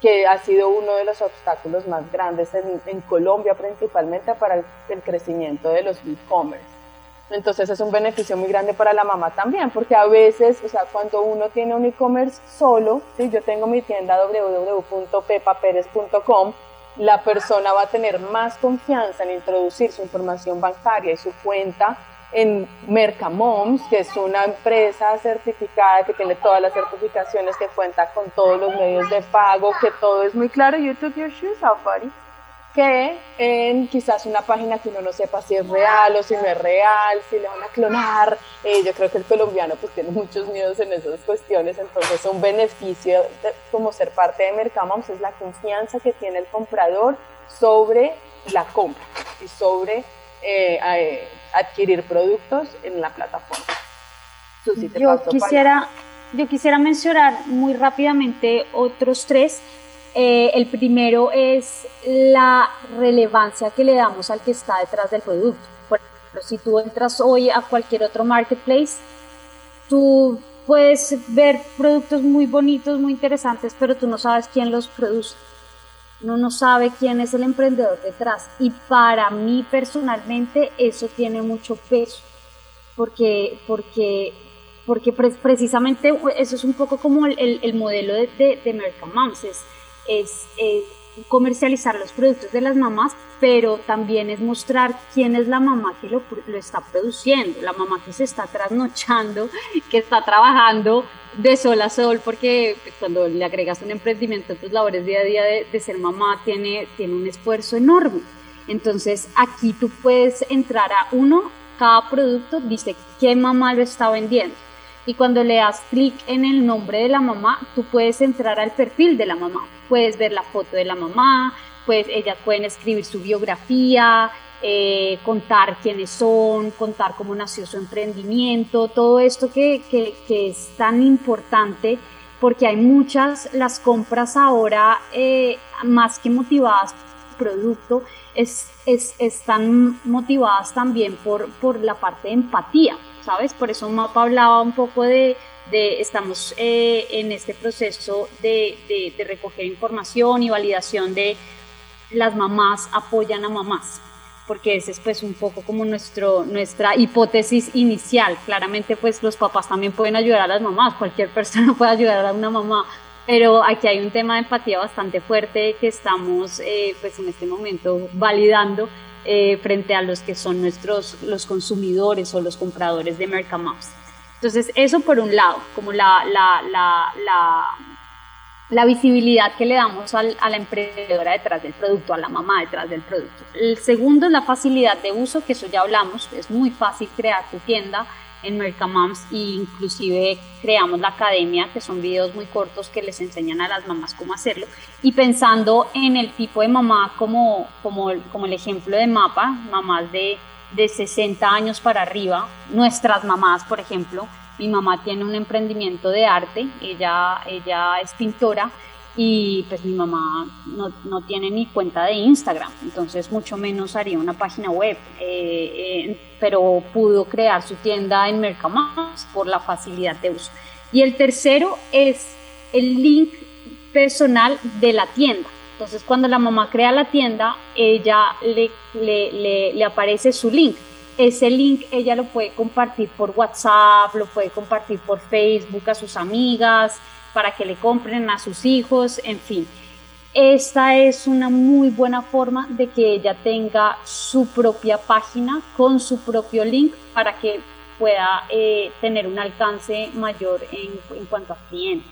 F: que ha sido uno de los obstáculos más grandes en, Colombia principalmente para el crecimiento de los e-commerce. Entonces es un beneficio muy grande para la mamá también, porque a veces, o sea, cuando uno tiene un e-commerce solo, si yo tengo mi tienda www.pepaperez.com, la persona va a tener más confianza en introducir su información bancaria y su cuenta en Mercamoms, que es una empresa certificada que tiene todas las certificaciones, que cuenta con todos los medios de pago, que todo es muy claro. You took your shoes off, buddy que en quizás una página que uno no sepa si es real o si no es real, si le van a clonar. Eh, yo creo que el colombiano pues tiene muchos miedos en esas cuestiones, entonces un beneficio como ser parte de Mercamoms es la confianza que tiene el comprador sobre la compra y sobre eh, eh, adquirir productos en la plataforma.
G: yo, quisiera, yo quisiera mencionar muy rápidamente otros tres eh, el primero es la relevancia que le damos al que está detrás del producto. Por ejemplo, si tú entras hoy a cualquier otro marketplace, tú puedes ver productos muy bonitos, muy interesantes, pero tú no sabes quién los produce. Uno no sabe quién es el emprendedor detrás. Y para mí personalmente eso tiene mucho peso, porque, porque, porque precisamente eso es un poco como el, el modelo de, de, de comercializar los productos de las mamás, pero también es mostrar quién es la mamá que lo, lo, está produciendo, la mamá que se está trasnochando, que está trabajando de sol a sol, porque cuando le agregas un emprendimiento a tus labores día a día de, de ser mamá, tiene, tiene un esfuerzo enorme. Entonces aquí tú puedes entrar a uno, cada producto dice qué mamá lo está vendiendo. Y cuando le das clic en el nombre de la mamá, tú puedes entrar al perfil de la mamá. Puedes ver la foto de la mamá, pues ellas pueden escribir su biografía, eh, contar quiénes son, contar cómo nació su emprendimiento, todo esto que, que, es tan importante porque hay muchas, las compras ahora eh, más que motivadas por producto, es, es, están motivadas también por, por la parte de empatía, ¿sabes? Por eso Mapa hablaba un poco de, estamos eh, en este proceso de, recoger información y validación de las mamás apoyan a mamás, porque ese es pues un poco como nuestro, nuestra hipótesis inicial. Claramente pues los papás también pueden ayudar a las mamás, cualquier persona puede ayudar a una mamá, pero aquí hay un tema de empatía bastante fuerte que estamos eh, pues en este momento validando eh, frente a los que son nuestros los consumidores o los compradores de Mercamoms. Entonces, eso por un lado, como la, la, visibilidad que le damos a la emprendedora detrás del producto, a la mamá detrás del producto. El segundo es la facilidad de uso, que eso ya hablamos, es muy fácil crear tu tienda en Mercamoms e inclusive creamos la academia, que son videos muy cortos que les enseñan a las mamás cómo hacerlo. Y pensando en el tipo de mamá como, como, como el ejemplo de mapa, mamás de de 60 años para arriba, nuestras mamás, por ejemplo, mi mamá tiene un emprendimiento de arte, ella, ella es pintora y pues mi mamá no, no tiene ni cuenta de Instagram, entonces mucho menos haría una página web, eh, eh, pero pudo crear su tienda en Mercamas por la facilidad de uso. Y el tercero es el link personal de la tienda. Entonces, cuando la mamá crea la tienda, ella le, le, le, aparece su link. Ese link ella lo puede compartir por WhatsApp, lo puede compartir por Facebook a sus amigas, para que le compren a sus hijos, en fin. Esta es una muy buena forma de que ella tenga su propia página con su propio link para que pueda eh, tener un alcance mayor en, cuanto a clientes.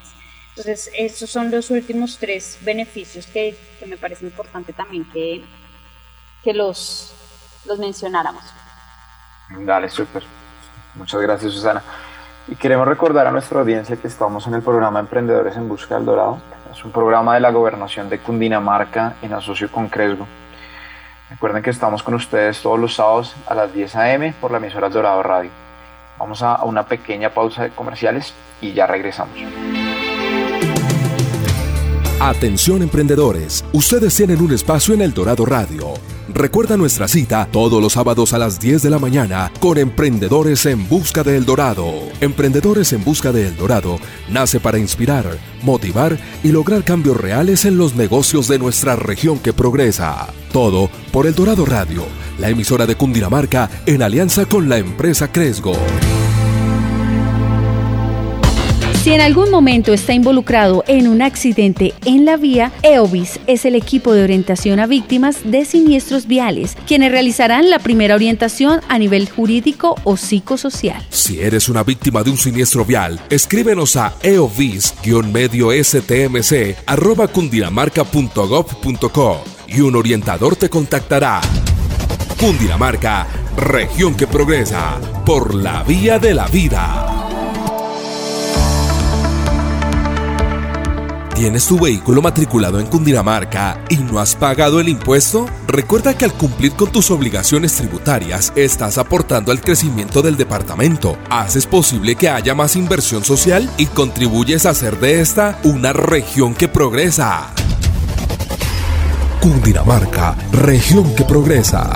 G: Entonces, esos son los últimos tres beneficios que, me parece importante también que, que los, los mencionáramos.
E: Dale, súper. Muchas gracias, Susana. Y queremos recordar a nuestra audiencia que estamos en el programa Emprendedores en Busca del Dorado. Es un programa de la gobernación de Cundinamarca en asocio con Cresgo. Recuerden que estamos con ustedes todos los sábados a las 10 a.m. por la emisora Dorado Radio. Vamos a una pequeña pausa de comerciales y ya regresamos.
A: Atención emprendedores, ustedes tienen un espacio en El Dorado Radio. Recuerda nuestra cita todos los sábados a las 10 de la mañana con Emprendedores en Busca de El Dorado. Emprendedores en Busca de El Dorado nace para inspirar, motivar y lograr cambios reales en los negocios de nuestra región que progresa. Todo por El Dorado Radio, la emisora de Cundinamarca en alianza con la empresa Cresgo.
H: Si en algún momento está involucrado en un accidente en la vía, EOVIS es el equipo de orientación a víctimas de siniestros viales, quienes realizarán la primera orientación a nivel jurídico o psicosocial.
A: Si eres una víctima de un siniestro vial, escríbenos a eovis-medio stmc y un orientador te contactará. Cundinamarca, región que progresa por la vía de la vida. ¿Tienes tu vehículo matriculado en Cundinamarca y no has pagado el impuesto? Recuerda que al cumplir con tus obligaciones tributarias estás aportando al crecimiento del departamento, haces posible que haya más inversión social y contribuyes a hacer de esta una región que progresa. Cundinamarca, región que progresa.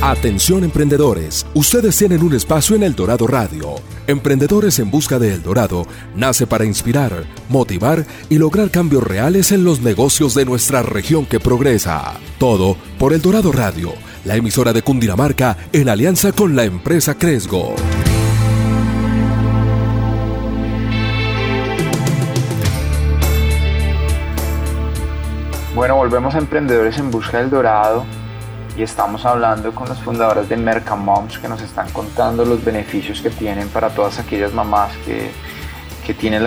A: Atención emprendedores, ustedes tienen un espacio en El Dorado Radio. Emprendedores en Busca de El Dorado nace para inspirar, motivar y lograr cambios reales en los negocios de nuestra región que progresa. Todo por El Dorado Radio, la emisora de Cundinamarca en alianza con la empresa Cresgo.
E: Bueno, volvemos a Emprendedores en Busca del Dorado estamos hablando con los fundadores de Mercamoms que nos están contando los beneficios que tienen para todas aquellas mamás que, que tienen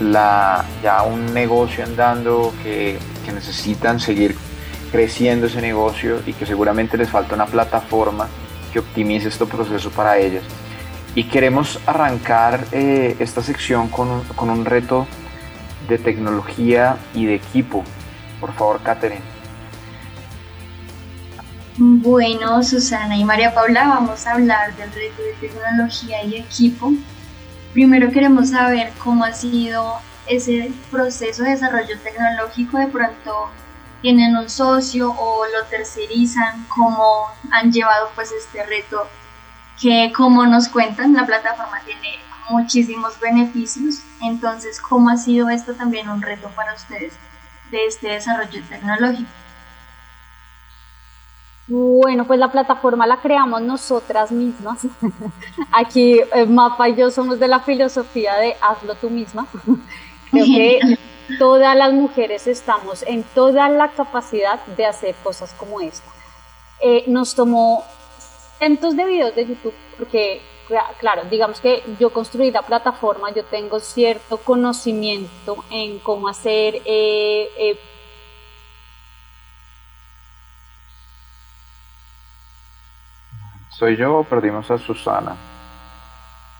E: la, ya un negocio andando, que, que necesitan seguir creciendo ese negocio y que seguramente les falta una plataforma que optimice este proceso para ellas. Y queremos arrancar eh, esta sección con con un reto de tecnología y de equipo. Por favor, Catherine.
D: Bueno, Susana y María Paula, vamos a hablar del reto de tecnología y equipo. Primero queremos saber cómo ha sido ese proceso de desarrollo tecnológico. De pronto tienen un socio o lo tercerizan, cómo han llevado pues este reto que como nos cuentan, la plataforma tiene muchísimos beneficios. Entonces, ¿cómo ha sido esto también un reto para ustedes de este desarrollo tecnológico?
G: Bueno, pues la plataforma la creamos nosotras mismas. Aquí eh, Mapa y yo somos de la filosofía de hazlo tú misma. Creo que todas las mujeres estamos en toda la capacidad de hacer cosas como esta. Eh, nos tomó cientos de videos de YouTube porque, claro, digamos que yo construí la plataforma, yo tengo cierto conocimiento en cómo hacer eh,
E: ¿Soy yo o perdimos a Susana?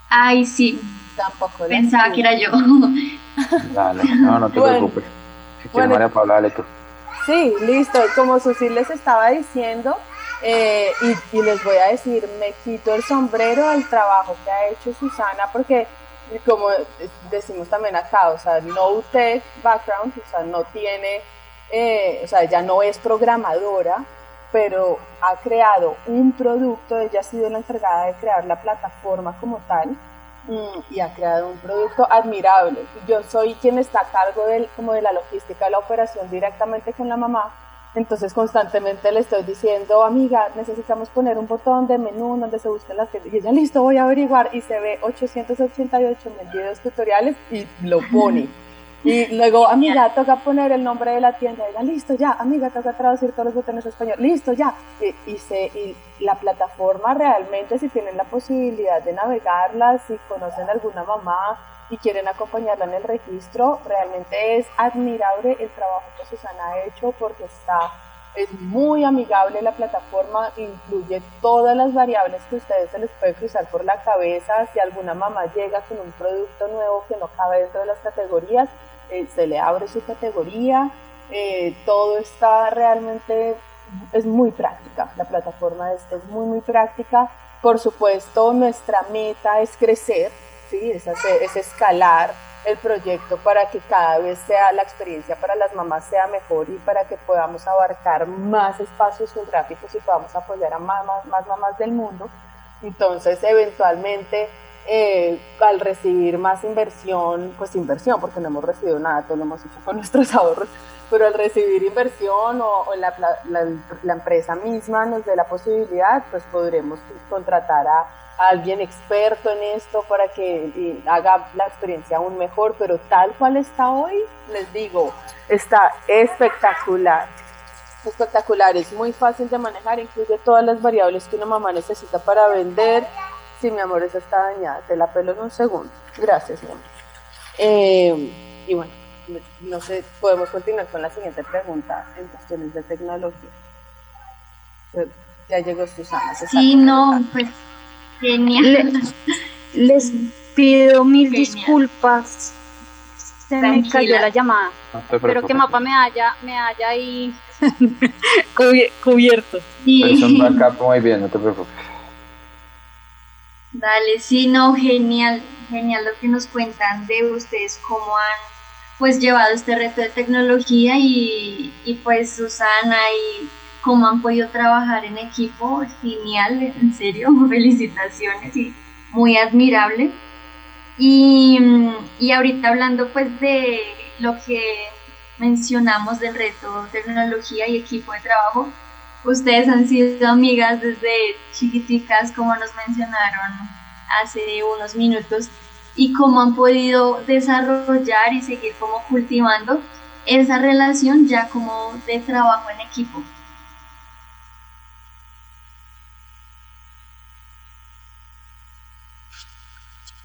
D: Ay, sí. Tampoco. Pensaba que era yo.
E: Dale, no, no te preocupes. Si quieres, María Paula, dale tú.
F: Sí, listo. Como Susi les estaba diciendo, eh, y, les voy a decir, me quito el sombrero al trabajo que ha hecho Susana, porque como decimos también acá, o sea, no tech background, o sea, no tiene, eh, o sea, ella no es programadora, pero ha creado un producto, ella ha sido la encargada de crear la plataforma como tal mm, y ha creado un producto admirable. Yo soy quien está a cargo del, como de la logística de la operación directamente con la mamá, entonces constantemente le estoy diciendo, amiga, necesitamos poner un botón de menú donde se busquen las tiendas. Y ella, listo, voy a averiguar. Y se ve 888 mil videos tutoriales y lo pone. Y luego, amiga, toca poner el nombre de la tienda. Y listo, ya, amiga, toca traducir todos los botones a español. Listo, ya. Y, y, se, y la plataforma realmente, si tienen la posibilidad de navegarla, si conocen alguna mamá y quieren acompañarla en el registro, realmente es admirable el trabajo que Susana ha hecho porque está es muy amigable la plataforma, incluye todas las variables que ustedes se les puede cruzar por la cabeza. Si alguna mamá llega con un producto nuevo que no cabe dentro de las categorías, eh, se le abre su categoría. Eh, todo está realmente es muy práctica, la plataforma es, es muy, muy práctica. Por supuesto, nuestra meta es crecer, ¿sí? es, es escalar el proyecto para que cada vez sea la experiencia para las mamás sea mejor y para que podamos abarcar más espacios geográficos y podamos apoyar a más, más, mamás del mundo. Entonces, eventualmente, eh, al recibir más inversión, pues inversión, porque no hemos recibido nada, todo lo hemos hecho con nuestros ahorros, pero al recibir inversión o, la, empresa misma nos dé la posibilidad, pues podremos contratar a alguien experto en esto para que haga la experiencia aún mejor, pero tal cual está hoy, les digo, está espectacular. Espectacular, es muy fácil de manejar, incluye todas las variables que una mamá necesita para vender. Si mi amor, esa está dañada, te la pelo en un segundo. Gracias, mi amor. Eh, y bueno, no sé, podemos continuar con la siguiente pregunta en cuestiones de tecnología. Ya llegó Susana.
D: Sí, no, pues Genial.
G: les pido mil disculpas. Se me cayó la llamada. Espero que Mapa me haya, me haya ahí cubierto.
E: Es un backup muy bien, no te preocupes.
D: Dale, sí, no, genial, genial lo que nos cuentan de ustedes, cómo han pues llevado este reto de tecnología y, y pues Susana y cómo han podido trabajar en equipo, genial, en serio, felicitaciones y muy admirable. Y, y ahorita hablando pues de lo que mencionamos del reto tecnología y equipo de trabajo, ustedes han sido amigas desde chiquiticas, como nos mencionaron hace unos minutos, y cómo han podido desarrollar y seguir como cultivando esa relación ya como de trabajo en equipo.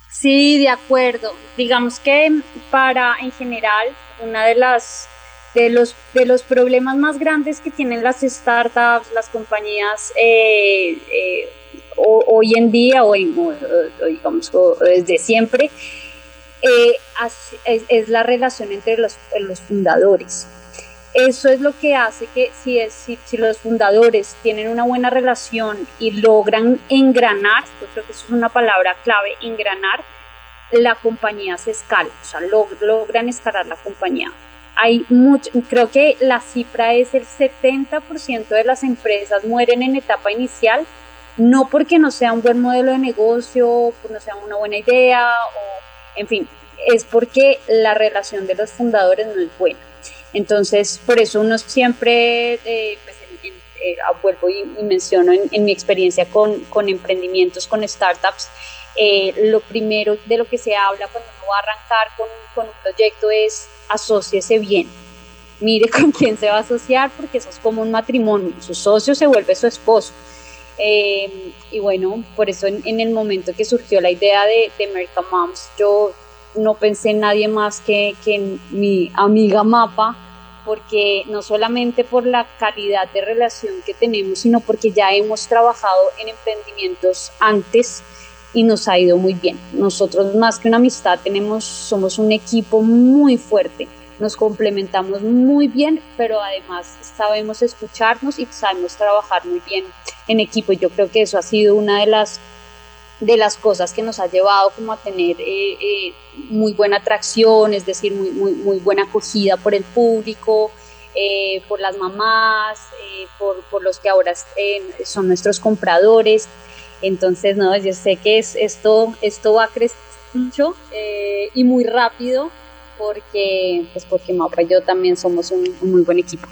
G: Sí, de acuerdo. Digamos que para en general una de las de los de los problemas más grandes que tienen las startups, las compañías eh, eh, hoy en día o, digamos desde siempre eh, es, la relación entre los, fundadores. Eso es lo que hace que si, si, si, los fundadores tienen una buena relación y logran engranar, yo creo que eso es una palabra clave, engranar, la compañía se escala, o sea, logran escalar la compañía. Hay mucho, creo que la cifra es el 70% de las empresas mueren en etapa inicial, no porque no sea un buen modelo de negocio, no sea una buena idea, o en fin, es porque la relación de los fundadores no es buena. Entonces, por eso uno siempre, eh, pues, eh, vuelvo y, menciono en, mi experiencia con, con, emprendimientos, con startups, eh, lo primero de lo que se habla cuando uno va a arrancar con, con un proyecto es asóciese bien. Mire con quién se va a asociar porque eso es como un matrimonio, su socio se vuelve su esposo. y bueno, por eso en, el momento que surgió la idea de, de American Moms, yo no pensé en nadie más que, que mi amiga Mapa, porque no solamente por la calidad de relación que tenemos, sino porque ya hemos trabajado en emprendimientos antes y nos ha ido muy bien. Nosotros más que una amistad tenemos, somos un equipo muy fuerte, nos complementamos muy bien, pero además sabemos escucharnos y sabemos trabajar muy bien en equipo. Yo creo que eso ha sido una de las de las cosas que nos ha llevado como a tener eh, eh, muy buena atracción, es decir, muy, muy, muy buena acogida por el público, eh, por las mamás, por, por, los que ahora son nuestros compradores. Entonces, no, yo sé que es, esto, esto va a crecer mucho y muy rápido porque, pues porque Mapa y yo también somos un muy buen equipo.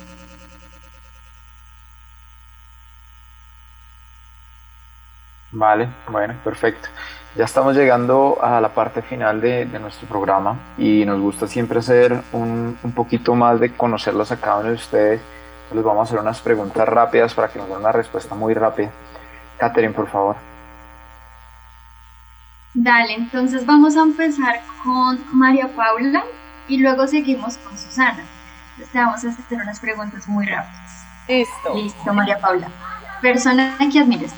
E: Vale, bueno, perfecto. Ya estamos llegando a la parte final de, nuestro programa y nos gusta siempre hacer un, un, poquito más de conocerlos a cada uno de ustedes. les vamos a hacer unas preguntas rápidas para que nos den una respuesta muy rápida. Catherine, por favor.
D: Dale, entonces vamos a empezar con María Paula y luego seguimos con Susana. Entonces vamos a hacer unas preguntas muy rápidas.
F: Listo.
D: Listo, María Paula. Persona que admires.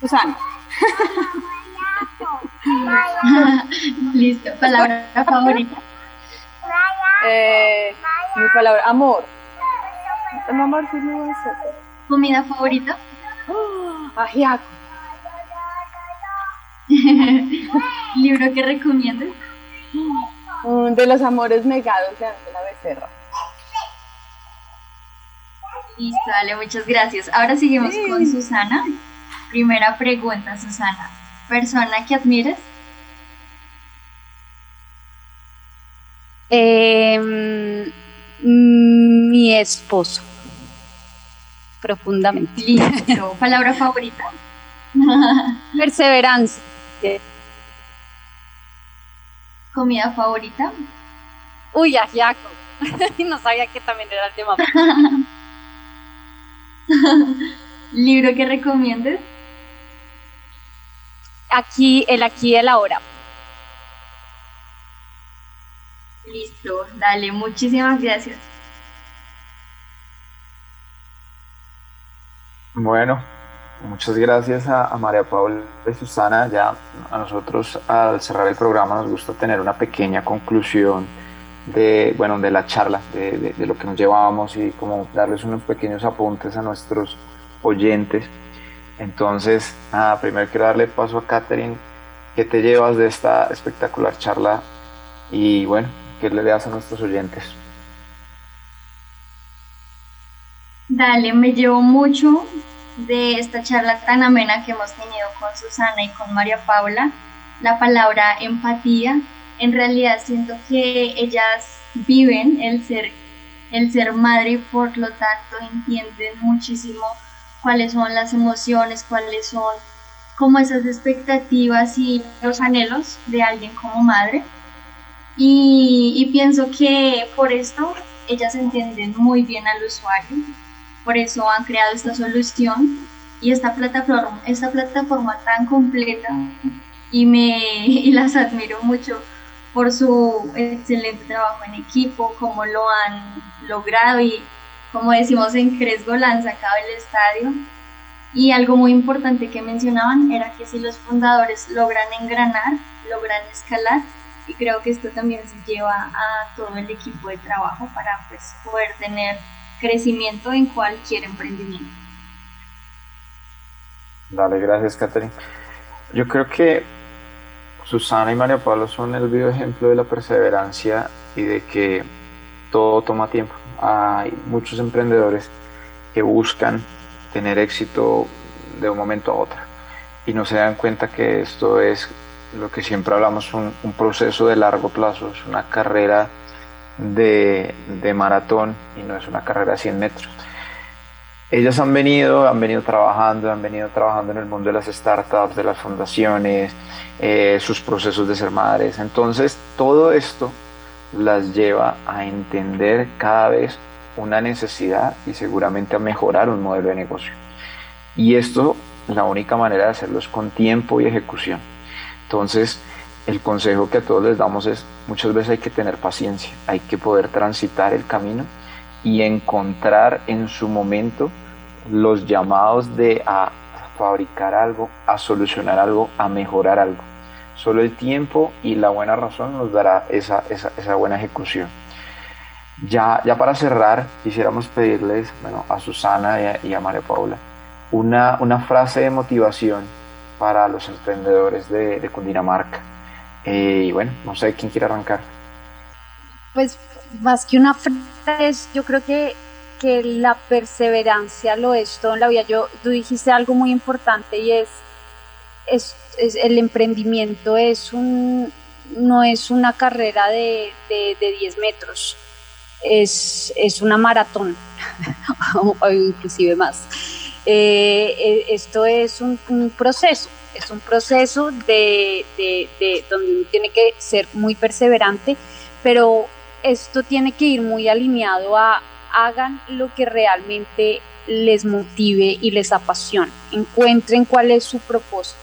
F: Susana.
D: Listo, palabra favorita.
F: Eh, mi palabra, amor. amor, ¿qué me vas a hacer?
D: ¿Comida favorita?
F: ¡Oh, ajiaco.
D: ¿Libro que recomiendas?
F: de los amores negados de Ángela Becerra.
D: Listo, dale, muchas gracias. Ahora seguimos con Susana. Primera pregunta, Susana. ¿Persona que admires?
G: Em, mi esposo. Profundamente.
D: Listo. ¿Palabra favorita?
G: Perseverancia.
D: ¿Comida favorita?
G: Uy, ajiaco. no sabía que también era el tema.
D: ¿Libro que recomiendes?
G: Aquí, el aquí y el ahora.
D: Listo, dale, muchísimas gracias.
E: Bueno, muchas gracias a, María Paula y Susana. Ya a nosotros al cerrar el programa nos gusta tener una pequeña conclusión de, bueno, de la charla, de, lo que nos llevábamos y como darles unos pequeños apuntes a nuestros oyentes. Entonces, primero quiero darle paso a Catherine. ¿Qué te llevas de esta espectacular charla? Y bueno, ¿qué le das a nuestros oyentes?
D: Dale, me llevo mucho de esta charla tan amena que hemos tenido con Susana y con María Paula, la palabra empatía en realidad siento que ellas viven el ser, el ser madre y por lo tanto entienden muchísimo cuáles son las emociones, cuáles son como esas expectativas y los anhelos de alguien como madre. Y, y pienso que por esto ellas entienden muy bien al usuario, por eso han creado esta solución y esta plataforma, esta plataforma tan completa y, me, y las admiro mucho por su excelente trabajo en equipo, cómo lo han logrado y como decimos en Cresgo, la han sacado el estadio. Y algo muy importante que mencionaban era que si los fundadores logran engranar, logran escalar, y creo que esto también se lleva a todo el equipo de trabajo para pues, poder tener crecimiento en cualquier emprendimiento.
E: Dale, gracias, Catherine. Yo creo que Susana y María Pablo son el vivo ejemplo de la perseverancia y de que todo toma tiempo. Hay muchos emprendedores que buscan tener éxito de un momento a otro y no se dan cuenta que esto es lo que siempre hablamos, un, un proceso de largo plazo, es una carrera de, de maratón y no es una carrera de 100 metros ellas han venido, han venido trabajando, han venido trabajando en el mundo de las startups, de las fundaciones, eh, sus procesos de ser madres. Entonces, todo esto las lleva a entender cada vez una necesidad y seguramente a mejorar un modelo de negocio. Y esto, la única manera de hacerlo es con tiempo y ejecución. Entonces, el consejo que a todos les damos es, muchas veces hay que tener paciencia, hay que poder transitar el camino y encontrar en su momento los llamados de a fabricar algo, a solucionar algo, a mejorar algo. Solo el tiempo y la buena razón nos dará esa, esa, buena ejecución. Ya, ya para cerrar, quisiéramos pedirles bueno, a Susana y a, María Paula una, una, frase de motivación para los emprendedores de, de Cundinamarca. Eh, y bueno, no sé quién quiere arrancar.
G: Pues más que una frase, yo creo que que la perseverancia lo es todo en la vida. Yo, tú dijiste algo muy importante y es, es, el emprendimiento es un, no es una carrera de, de, 10 metros, es, es una maratón, o inclusive más. Eh, eh, esto es un, proceso, es un proceso de, de, donde uno tiene que ser muy perseverante, pero esto tiene que ir muy alineado a, hagan lo que realmente les motive y les apasione. Encuentren cuál es su propósito.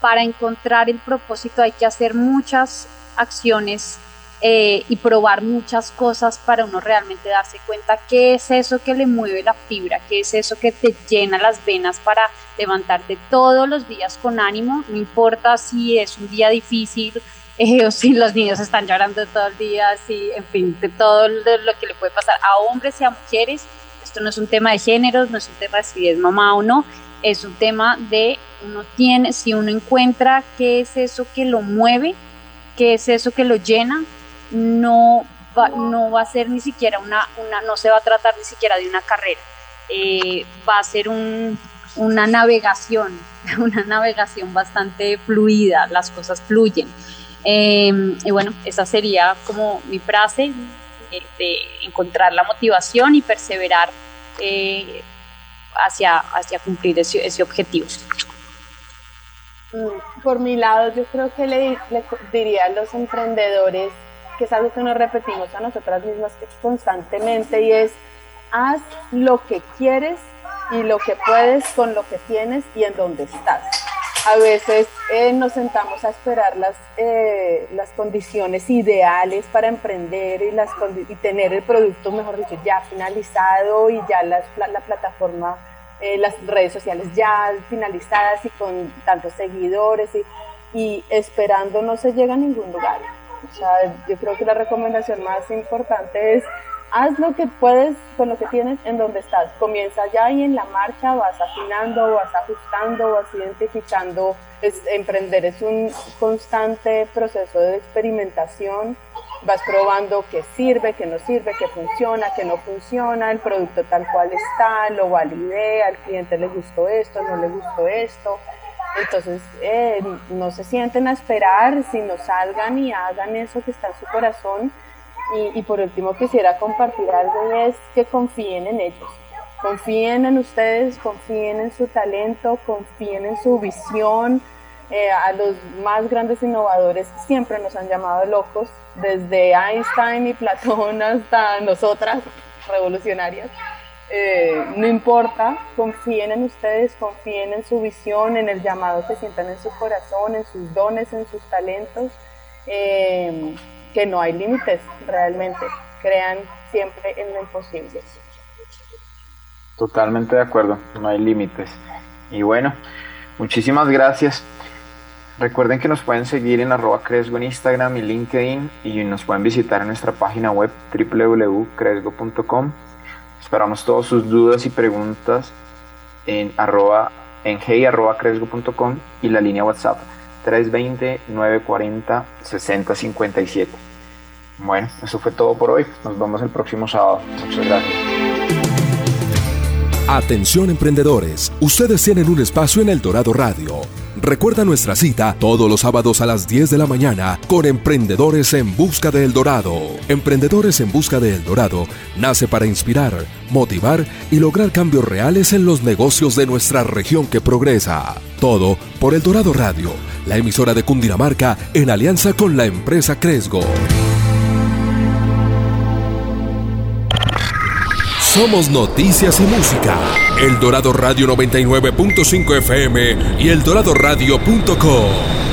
G: Para encontrar el propósito hay que hacer muchas acciones eh, y probar muchas cosas para uno realmente darse cuenta qué es eso que le mueve la fibra, qué es eso que te llena las venas para levantarte todos los días con ánimo, no importa si es un día difícil, eh, o si los niños están llorando todo el día, si, en fin, de todo lo, que le puede pasar a hombres y a mujeres, Esto no es un tema de géneros, no es un tema de si es mamá o no, es un tema de uno tiene, si uno encuentra qué es eso que lo mueve, qué es eso que lo llena, no va, no va a ser ni siquiera una, una no se va a tratar ni siquiera de una carrera, eh, va a ser un, una navegación, una navegación bastante fluida, las cosas fluyen. Em, y bueno, esa sería como mi frase, eh, encontrar la motivación y perseverar eh, hacia, hacia cumplir ese, ese objetivo.
F: Mm, por mi lado, yo creo que le, diría a los emprendedores, que es algo que nos repetimos a nosotras mismas constantemente, y es, haz lo que quieres y lo que puedes con lo que tienes y en donde estás. A veces eh, nos sentamos a esperar las, eh, las condiciones ideales para emprender y, las, y tener el producto, mejor dicho, ya finalizado y ya la, la plataforma eh, las redes sociales ya finalizadas y con tantos seguidores y, y esperando no se llega a ningún lugar. Sea, yo creo que la recomendación más importante es haz lo que puedes con lo que tienes en donde estás. Comienza ya y en la marcha vas afinando, vas ajustando, vas identificando. Emprender es un constante proceso de experimentación vas probando qué sirve, qué no sirve, qué funciona, qué no funciona, el producto tal cual está, lo validé, al cliente le gustó esto, no le gustó esto. Entonces, eh, no se sienten a esperar, sino salgan y hagan eso que está en su corazón. Y, por último, quisiera compartir algo es que confíen en ellos. Confíen en ustedes, confíen en su talento, confíen en su visión, eh, a los más grandes innovadores siempre nos han llamado locos, desde Einstein y Platón hasta nosotras, revolucionarias. Eh, no importa, confíen en ustedes, confíen en su visión, en el llamado que sientan en su corazón, en sus dones, en sus talentos, eh, que no hay límites realmente, crean siempre en lo imposible.
E: Totalmente de acuerdo, no hay límites. Y bueno, muchísimas gracias. Recuerden que nos pueden seguir en arroba Cresgo en Instagram y LinkedIn y nos pueden visitar en nuestra página web www.cresgo.com. Esperamos todas sus dudas y preguntas en, arroba, en hey.cresgo.com y la línea WhatsApp 320-940-6057. Bueno, eso fue todo por hoy. Nos vemos el próximo sábado. Muchas gracias.
A: Atención emprendedores, ustedes tienen un espacio en El Dorado Radio Recuerda nuestra cita todos los sábados a las 10 de la mañana con Emprendedores en Busca de El Dorado. Emprendedores en Busca de El Dorado nace para inspirar, motivar y lograr cambios reales en los negocios de nuestra región que progresa. Todo por El Dorado Radio, la emisora de Cundinamarca en alianza con la empresa Cresgo. Somos noticias y música. El Dorado Radio 99.5 FM y eldoradoradio.com.